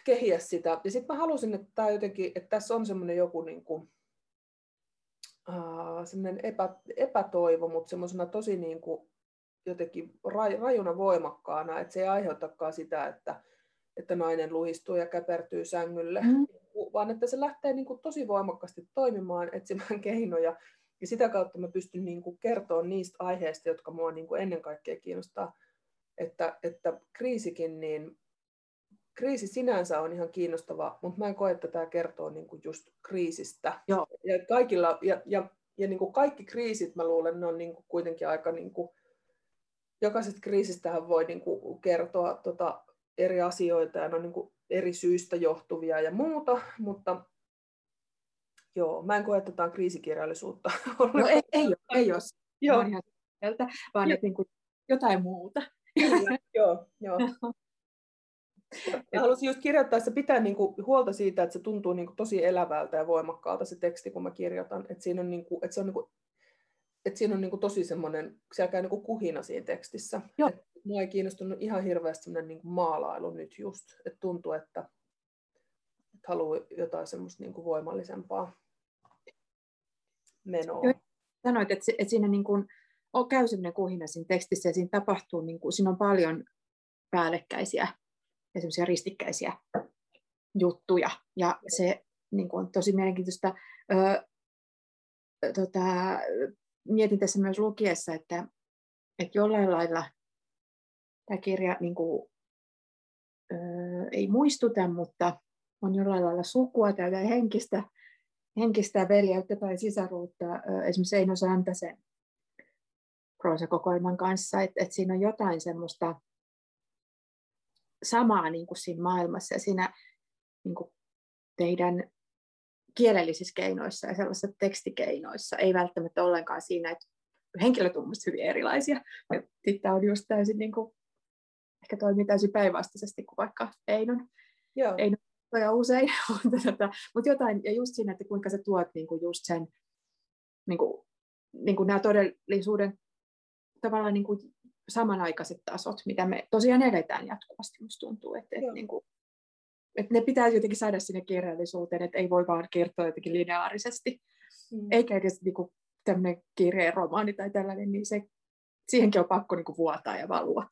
kehiä sitä. Ja sitten mä halusin, että, tää jotenkin, että tässä on semmoinen joku niin kuin, uh, semmoinen epä, epätoivo, mutta semmoisena tosi niin kuin, jotenkin raj, rajuna voimakkaana, että se ei aiheutakaan sitä, että, että nainen luhistuu ja käpertyy sängylle, mm. Vaan että se lähtee niin kuin, tosi voimakkaasti toimimaan, etsimään keinoja. Ja sitä kautta mä pystyn niin kuin, kertoa niistä aiheista, jotka mua niin kuin, ennen kaikkea kiinnostaa. Että, että kriisikin, niin kriisi sinänsä on ihan kiinnostava, mutta mä en koe, että tämä kertoo niin kuin just kriisistä. Joo. Ja, kaikilla, ja, ja, ja niin kuin kaikki kriisit, mä luulen, ne on niin kuin kuitenkin aika... Niin kuin, jokaisesta kriisistähän voi niin kuin kertoa tota eri asioita ja ne on niin kuin eri syistä johtuvia ja muuta, mutta joo, mä en koe, että tämä on kriisikirjallisuutta. No ei, ei ole, ei ole. Joo. Ihan sieltä, vaan että niin kuin jotain muuta. Kyllä, joo, joo. Mä halusin just kirjoittaa, että se pitää niinku huolta siitä, että se tuntuu niinku tosi elävältä ja voimakkaalta se teksti, kun mä kirjoitan. Että siinä on, niinku, että se on, niinku, että siinä on niinku tosi semmoinen, siellä käy niinku kuhina siinä tekstissä. Joo. Et mua ei kiinnostunut ihan hirveästi semmoinen niinku maalailu nyt just. Että tuntuu, että, että haluaa jotain semmoista niinku voimallisempaa menoa. Sanoit, että, että siinä niinku on, käy semmoinen kuhina siinä tekstissä ja siinä tapahtuu, niinku, siinä on paljon päällekkäisiä ja semmoisia ristikkäisiä juttuja. Ja se niin kuin on tosi mielenkiintoista. Öö, tota, mietin tässä myös lukiessa, että, että jollain lailla tämä kirja niin kuin, öö, ei muistuta, mutta on jollain lailla sukua tai henkistä, henkistä veljeyttä tai sisaruutta öö, esimerkiksi Eino Santasen proosakokoelman kanssa, että, että siinä on jotain semmoista samaa niin kuin siinä maailmassa ja siinä niin kuin teidän kielellisissä keinoissa ja sellaisissa tekstikeinoissa, ei välttämättä ollenkaan siinä, että henkilöt ovat hyvin erilaisia. Sitten on just täysin, niin kuin, ehkä toimii täysin päinvastaisesti kuin vaikka Einon. Joo. Einon ja usein, mutta, mutta jotain, ja just siinä, että kuinka sä tuot niin kuin just sen, niin kuin, niin kuin nämä todellisuuden tavallaan niin kuin samanaikaiset tasot, mitä me tosiaan eletään jatkuvasti, musta tuntuu, että, että, niin kuin, että ne pitää jotenkin saada sinne kirjallisuuteen, että ei voi vaan kertoa jotenkin lineaarisesti, mm. eikä edes niin kuin, tämmöinen kirjeen romaani tai tällainen, niin se, siihenkin on pakko niin kuin, vuotaa ja valua.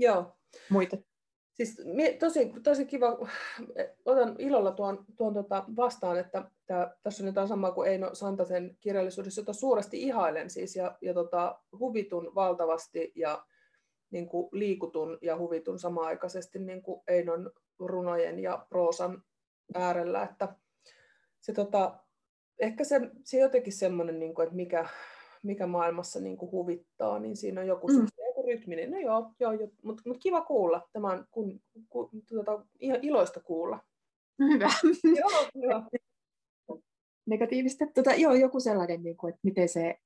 Joo. Muita. Siis tosi, tosi kiva, otan ilolla tuon, tuon tota vastaan, että tää, tässä on jotain samaa kuin Eino Santasen kirjallisuudessa, jota suuresti ihailen siis ja, ja tota, huvitun valtavasti ja niin kuin liikutun ja huvitun samaaikaisesti niin kuin Einon runojen ja proosan äärellä, että se tota, ehkä se, se jotenkin semmoinen, niin kuin, että mikä, mikä maailmassa niin kuin huvittaa, niin siinä on joku mm rytminen. No joo, joo, joo mutta mut kiva kuulla. Tämä on kun, kun, tuota, ihan iloista kuulla. Hyvä. Joo, joo. Negatiivista. Tota, joo, joku sellainen, niin kuin, että miten se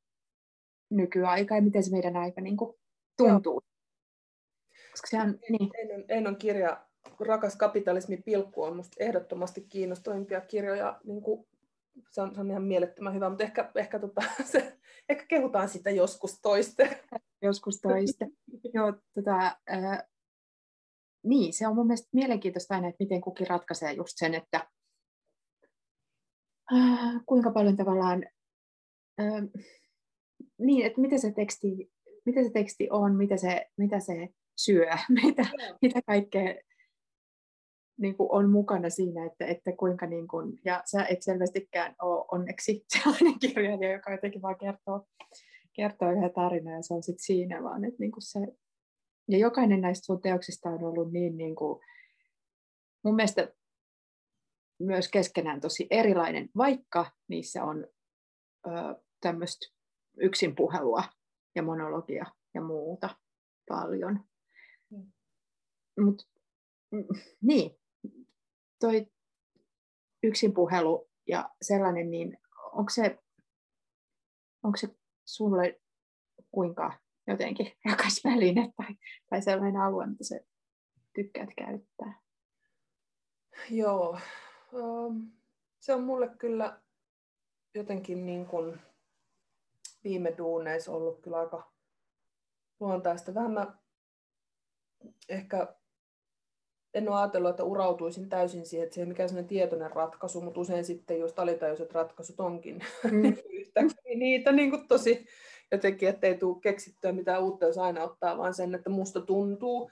nykyaika ja miten se meidän aika niin kuin, tuntuu. Joo. Koska sehän, niin. Einon, Einon kirja Rakas kapitalismi pilkku on musta ehdottomasti kiinnostavimpia kirjoja. Niin kuin, se, on, se on ihan mielettömän hyvä, mutta ehkä, ehkä, tota, se, ehkä kehutaan sitä joskus toiste. Joskus toiste. Joo, tota, äh, niin, se on mun mielestä mielenkiintoista aina, että miten kukin ratkaisee just sen, että äh, kuinka paljon tavallaan, äh, niin, että mitä se teksti, mitä se teksti on, mitä se, mitä se syö, mitä, mitä kaikkea niin kuin on mukana siinä, että, että kuinka, niin kuin, ja sä et selvästikään ole onneksi sellainen kirjailija, joka jotenkin vaan kertoo, kertoo yhden tarinan ja se on sitten siinä, vaan että niin kuin se, ja jokainen näistä sun teoksista on ollut niin, niin kuin, mun mielestä myös keskenään tosi erilainen, vaikka niissä on ö, tämmöistä yksinpuhelua ja monologia ja muuta paljon. Mm. Mut, mm, niin, toi yksinpuhelu ja sellainen, niin onko se, onko se sulle kuinka jotenkin rakas väline tai, tai sellainen alue, mitä sä tykkäät käyttää? Joo, se on mulle kyllä jotenkin niin kuin viime duuneissa ollut kyllä aika luontaista. Vähän mä ehkä en ole ajatellut, että urautuisin täysin siihen, että se ei ole mikään sellainen tietoinen ratkaisu, mutta usein sitten just alitajuiset ratkaisut onkin mm. yhtäkkiä niitä niin kuin tosi jotenkin, että ei tule keksittyä mitään uutta, jos aina ottaa vaan sen, että musta tuntuu.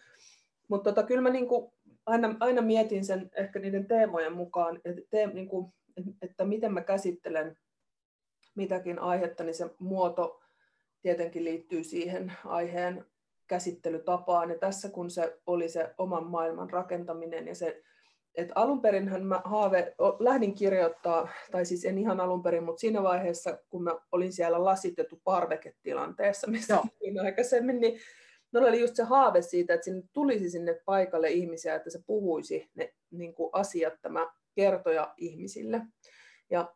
Mutta tota, kyllä mä niin kuin aina, aina mietin sen ehkä niiden teemojen mukaan, että, te, niin kuin, että miten mä käsittelen mitäkin aihetta, niin se muoto tietenkin liittyy siihen aiheen käsittelytapaan. Ja tässä kun se oli se oman maailman rakentaminen ja se, että alun perinhän mä haave, lähdin kirjoittaa, tai siis en ihan alun perin, mutta siinä vaiheessa, kun mä olin siellä lasitettu parveketilanteessa, missä olin aikaisemmin, niin Mulla oli just se haave siitä, että sinne tulisi sinne paikalle ihmisiä, että se puhuisi ne niin kuin asiat, tämä kertoja ihmisille. Ja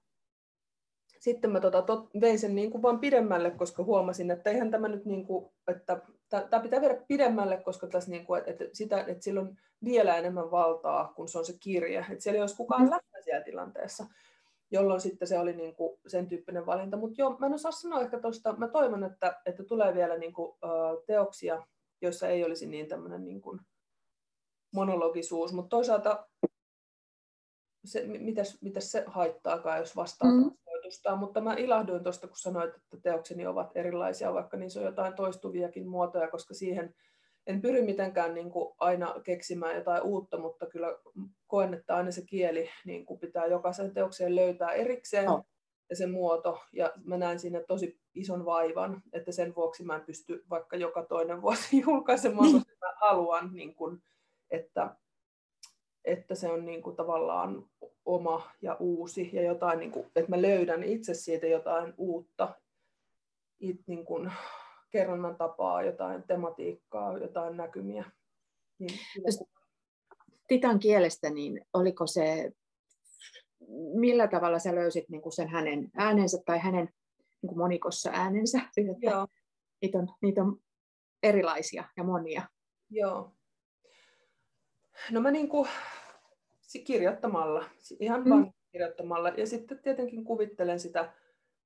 sitten mä tota, tot, vein sen niin kuin vaan pidemmälle, koska huomasin, että eihän tämä nyt, niin kuin, että tämä pitää viedä pidemmälle, koska tässä, niin kuin, että, sitä, että sillä on vielä enemmän valtaa, kun se on se kirje. Että siellä ei olisi kukaan mm. läsnä siellä tilanteessa, jolloin sitten se oli niin kuin sen tyyppinen valinta. Mutta joo, mä en osaa sanoa ehkä tuosta, mä toivon, että, että tulee vielä niin kuin, teoksia, joissa ei olisi niin tämmöinen niin kuin monologisuus, mutta toisaalta se, mitäs, mitäs se haittaakaan, jos vastaa mm kirjoitusta, mutta mä ilahduin tuosta, kun sanoit, että teokseni ovat erilaisia, vaikka niissä on jotain toistuviakin muotoja, koska siihen en pyri mitenkään niin kuin aina keksimään jotain uutta, mutta kyllä koen, että aina se kieli niin kuin pitää jokaisen teokseen löytää erikseen oh. ja se muoto, ja mä näen siinä tosi ison vaivan, että sen vuoksi mä en pysty vaikka joka toinen vuosi julkaisemaan, koska mä haluan, niin kuin, että, että se on niin kuin tavallaan oma ja uusi ja jotain, niin kuin, että mä löydän itse siitä jotain uutta, it, niin kuin, kerronnan tapaa, jotain tematiikkaa, jotain näkymiä. Niin, Titan kielestä, niin oliko se, millä tavalla sä löysit niin kuin sen hänen äänensä tai hänen niin kuin monikossa äänensä? Siis, että Joo. Niitä, on, niitä on erilaisia ja monia. Joo. No mä niin kuin, kirjoittamalla, ihan mm. vain kirjoittamalla. Ja sitten tietenkin kuvittelen sitä,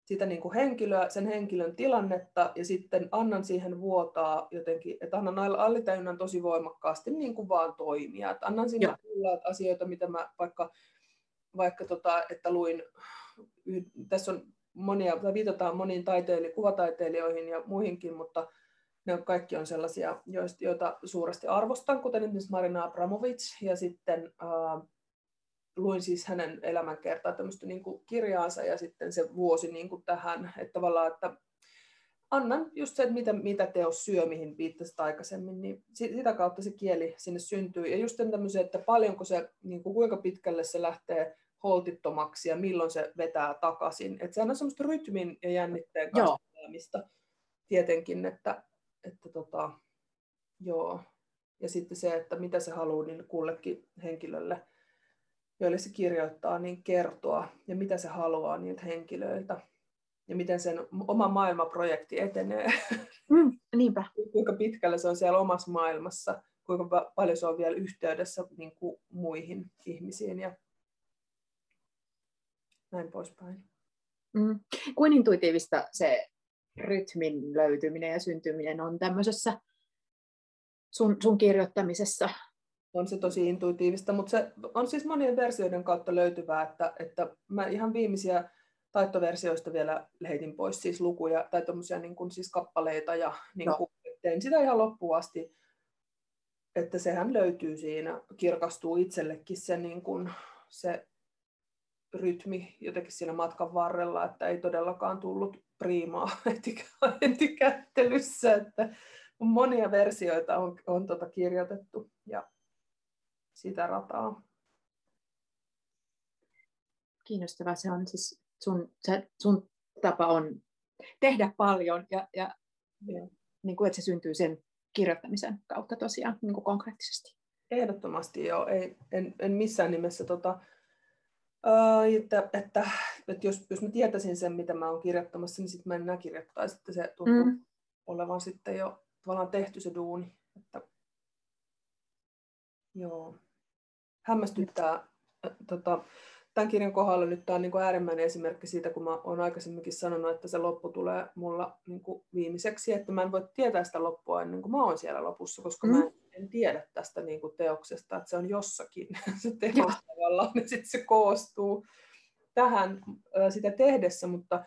sitä niin kuin henkilöä, sen henkilön tilannetta ja sitten annan siihen vuotaa jotenkin, että annan allitäynnän tosi voimakkaasti niin kuin vaan toimia. Että annan sinne tulla asioita, mitä mä vaikka, vaikka tota, että luin, tässä on monia, tai viitataan moniin taiteili, kuvataiteilijoihin ja muihinkin, mutta ne on, kaikki on sellaisia, joita suuresti arvostan, kuten esimerkiksi Marina Abramovic, ja sitten äh, luin siis hänen elämänkertaa tämmöistä niin kuin kirjaansa ja sitten se vuosi niin kuin tähän, että tavallaan, että annan just se, että mitä, mitä teos syö, mihin viittasit aikaisemmin, niin sitä kautta se kieli sinne syntyy. Ja just tämmöisen, että paljonko se, niin kuin kuinka pitkälle se lähtee holtittomaksi ja milloin se vetää takaisin. Että sehän on semmoista rytmin ja jännitteen kanssa tietenkin, että, että tota, joo. Ja sitten se, että mitä se haluaa niin kullekin henkilölle joille se kirjoittaa, niin kertoa ja mitä se haluaa niiltä henkilöiltä ja miten sen oma maailmaprojekti etenee. Mm, niinpä. kuinka pitkälle se on siellä omassa maailmassa, kuinka paljon se on vielä yhteydessä niin kuin muihin ihmisiin ja näin poispäin. Mm. Kuin intuitiivista se rytmin löytyminen ja syntyminen on tämmöisessä sun, sun kirjoittamisessa? On se tosi intuitiivista, mutta se on siis monien versioiden kautta löytyvää, että, että mä ihan viimeisiä taittoversioista vielä heitin pois siis lukuja tai tuommoisia niin kuin, siis kappaleita ja niin no. kuin, tein sitä ihan loppuun asti, että sehän löytyy siinä, kirkastuu itsellekin se, niin kuin, se rytmi jotenkin siinä matkan varrella, että ei todellakaan tullut priimaa heti, kättelyssä, että monia versioita on, on tota kirjoitettu ja sitä rataa. Kiinnostavaa se on siis sun, se, sun tapa on tehdä paljon ja, ja, ja. Niin kuin, että se syntyy sen kirjoittamisen kautta tosiaan niin kuin konkreettisesti. Ehdottomasti joo. Ei, en, en missään nimessä tota, että, että, että jos, jos mä tietäisin sen, mitä mä oon kirjoittamassa, niin sitten mä en enää kirjoittaisi, että se tuntuu mm. olevan sitten jo tavallaan tehty se duuni. Että, joo. Hämmästyttää. Tota, tämän kirjan kohdalla nyt tämä on niin kuin äärimmäinen esimerkki siitä, kun mä olen aikaisemminkin sanonut, että se loppu tulee mulla niin kuin viimeiseksi, että mä en voi tietää sitä loppua ennen kuin mä oon siellä lopussa, koska mm. mä en, en tiedä tästä niin kuin teoksesta, että se on jossakin se teos tavallaan, niin sitten se koostuu tähän sitä tehdessä, mutta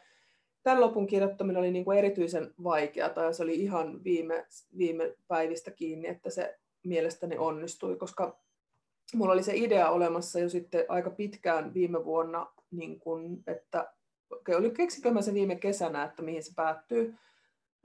tämän lopun kirjoittaminen oli niin kuin erityisen vaikeaa, tai se oli ihan viime, viime päivistä kiinni, että se mielestäni onnistui, koska mulla oli se idea olemassa jo sitten aika pitkään viime vuonna, niin kun, että okay, oli keksikö mä se viime kesänä, että mihin se päättyy.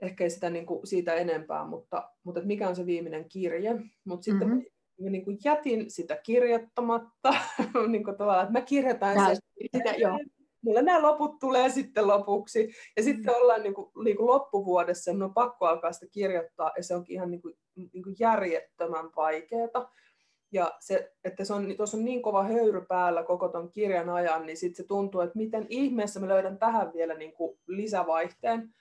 Ehkä ei sitä niin kuin, siitä enempää, mutta, mutta että mikä on se viimeinen kirje. Mutta sitten mm-hmm. Mä niin kuin jätin sitä kirjoittamatta. niin kuin tavallaan, että mä kirjoitan sen. Sitä, joo. Mulla nämä loput tulee sitten lopuksi. Ja sitten mm-hmm. ollaan niin kuin, niin kuin loppuvuodessa, on pakko alkaa sitä kirjoittaa, ja se onkin ihan niin kuin, niin kuin järjettömän vaikeaa. Ja se, että se on, tuossa on niin kova höyry päällä koko ton kirjan ajan, niin sitten se tuntuu, että miten ihmeessä mä löydän tähän vielä niin kuin lisävaihteen.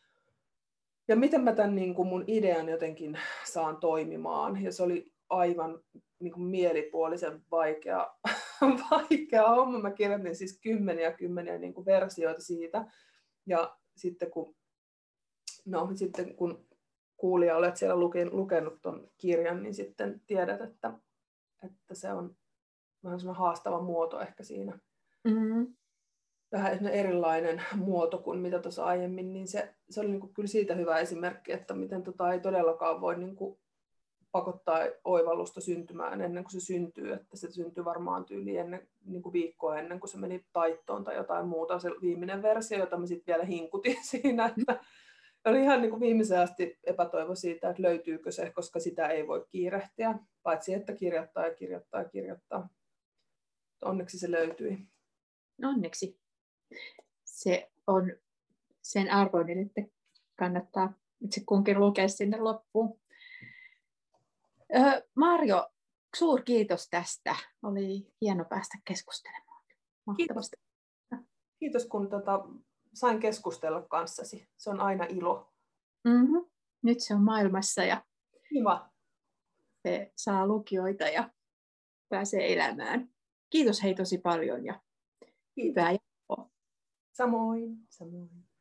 Ja miten mä tämän niin kuin mun idean jotenkin saan toimimaan. Ja se oli aivan niin kuin mielipuolisen vaikea, vaikea homma. Mä kirjoitin siis kymmeniä kymmeniä niin kuin versioita siitä. Ja sitten kun, no, sitten kun kuulija olet siellä lukenut tuon kirjan, niin sitten tiedät, että että se on vähän semmoinen haastava muoto ehkä siinä. Mm-hmm. Vähän erilainen muoto kuin mitä tuossa aiemmin, niin se, se oli niinku kyllä siitä hyvä esimerkki, että miten tota ei todellakaan voi niinku pakottaa oivallusta syntymään ennen kuin se syntyy, että se syntyy varmaan tyyli ennen, niin kuin viikkoa ennen kuin se meni taittoon tai jotain muuta, se viimeinen versio, jota mä sitten vielä hinkutin siinä, että oli ihan niin kuin viimeisen asti epätoivo siitä, että löytyykö se, koska sitä ei voi kiirehtiä, paitsi että kirjoittaa ja kirjoittaa ja kirjoittaa. Onneksi se löytyi. Onneksi. Se on sen arvoinen, että kannattaa itse kunkin lukea sinne loppuun. Öö, Marjo, suur kiitos tästä. Oli hieno päästä keskustelemaan. Kiitos. Kiitos, kun tota, sain keskustella kanssasi. Se on aina ilo. Mm-hmm. Nyt se on maailmassa ja Kiva. se saa lukijoita ja pääsee elämään. Kiitos hei tosi paljon ja Kiitos. hyvää jatkoa. Samoin, samoin.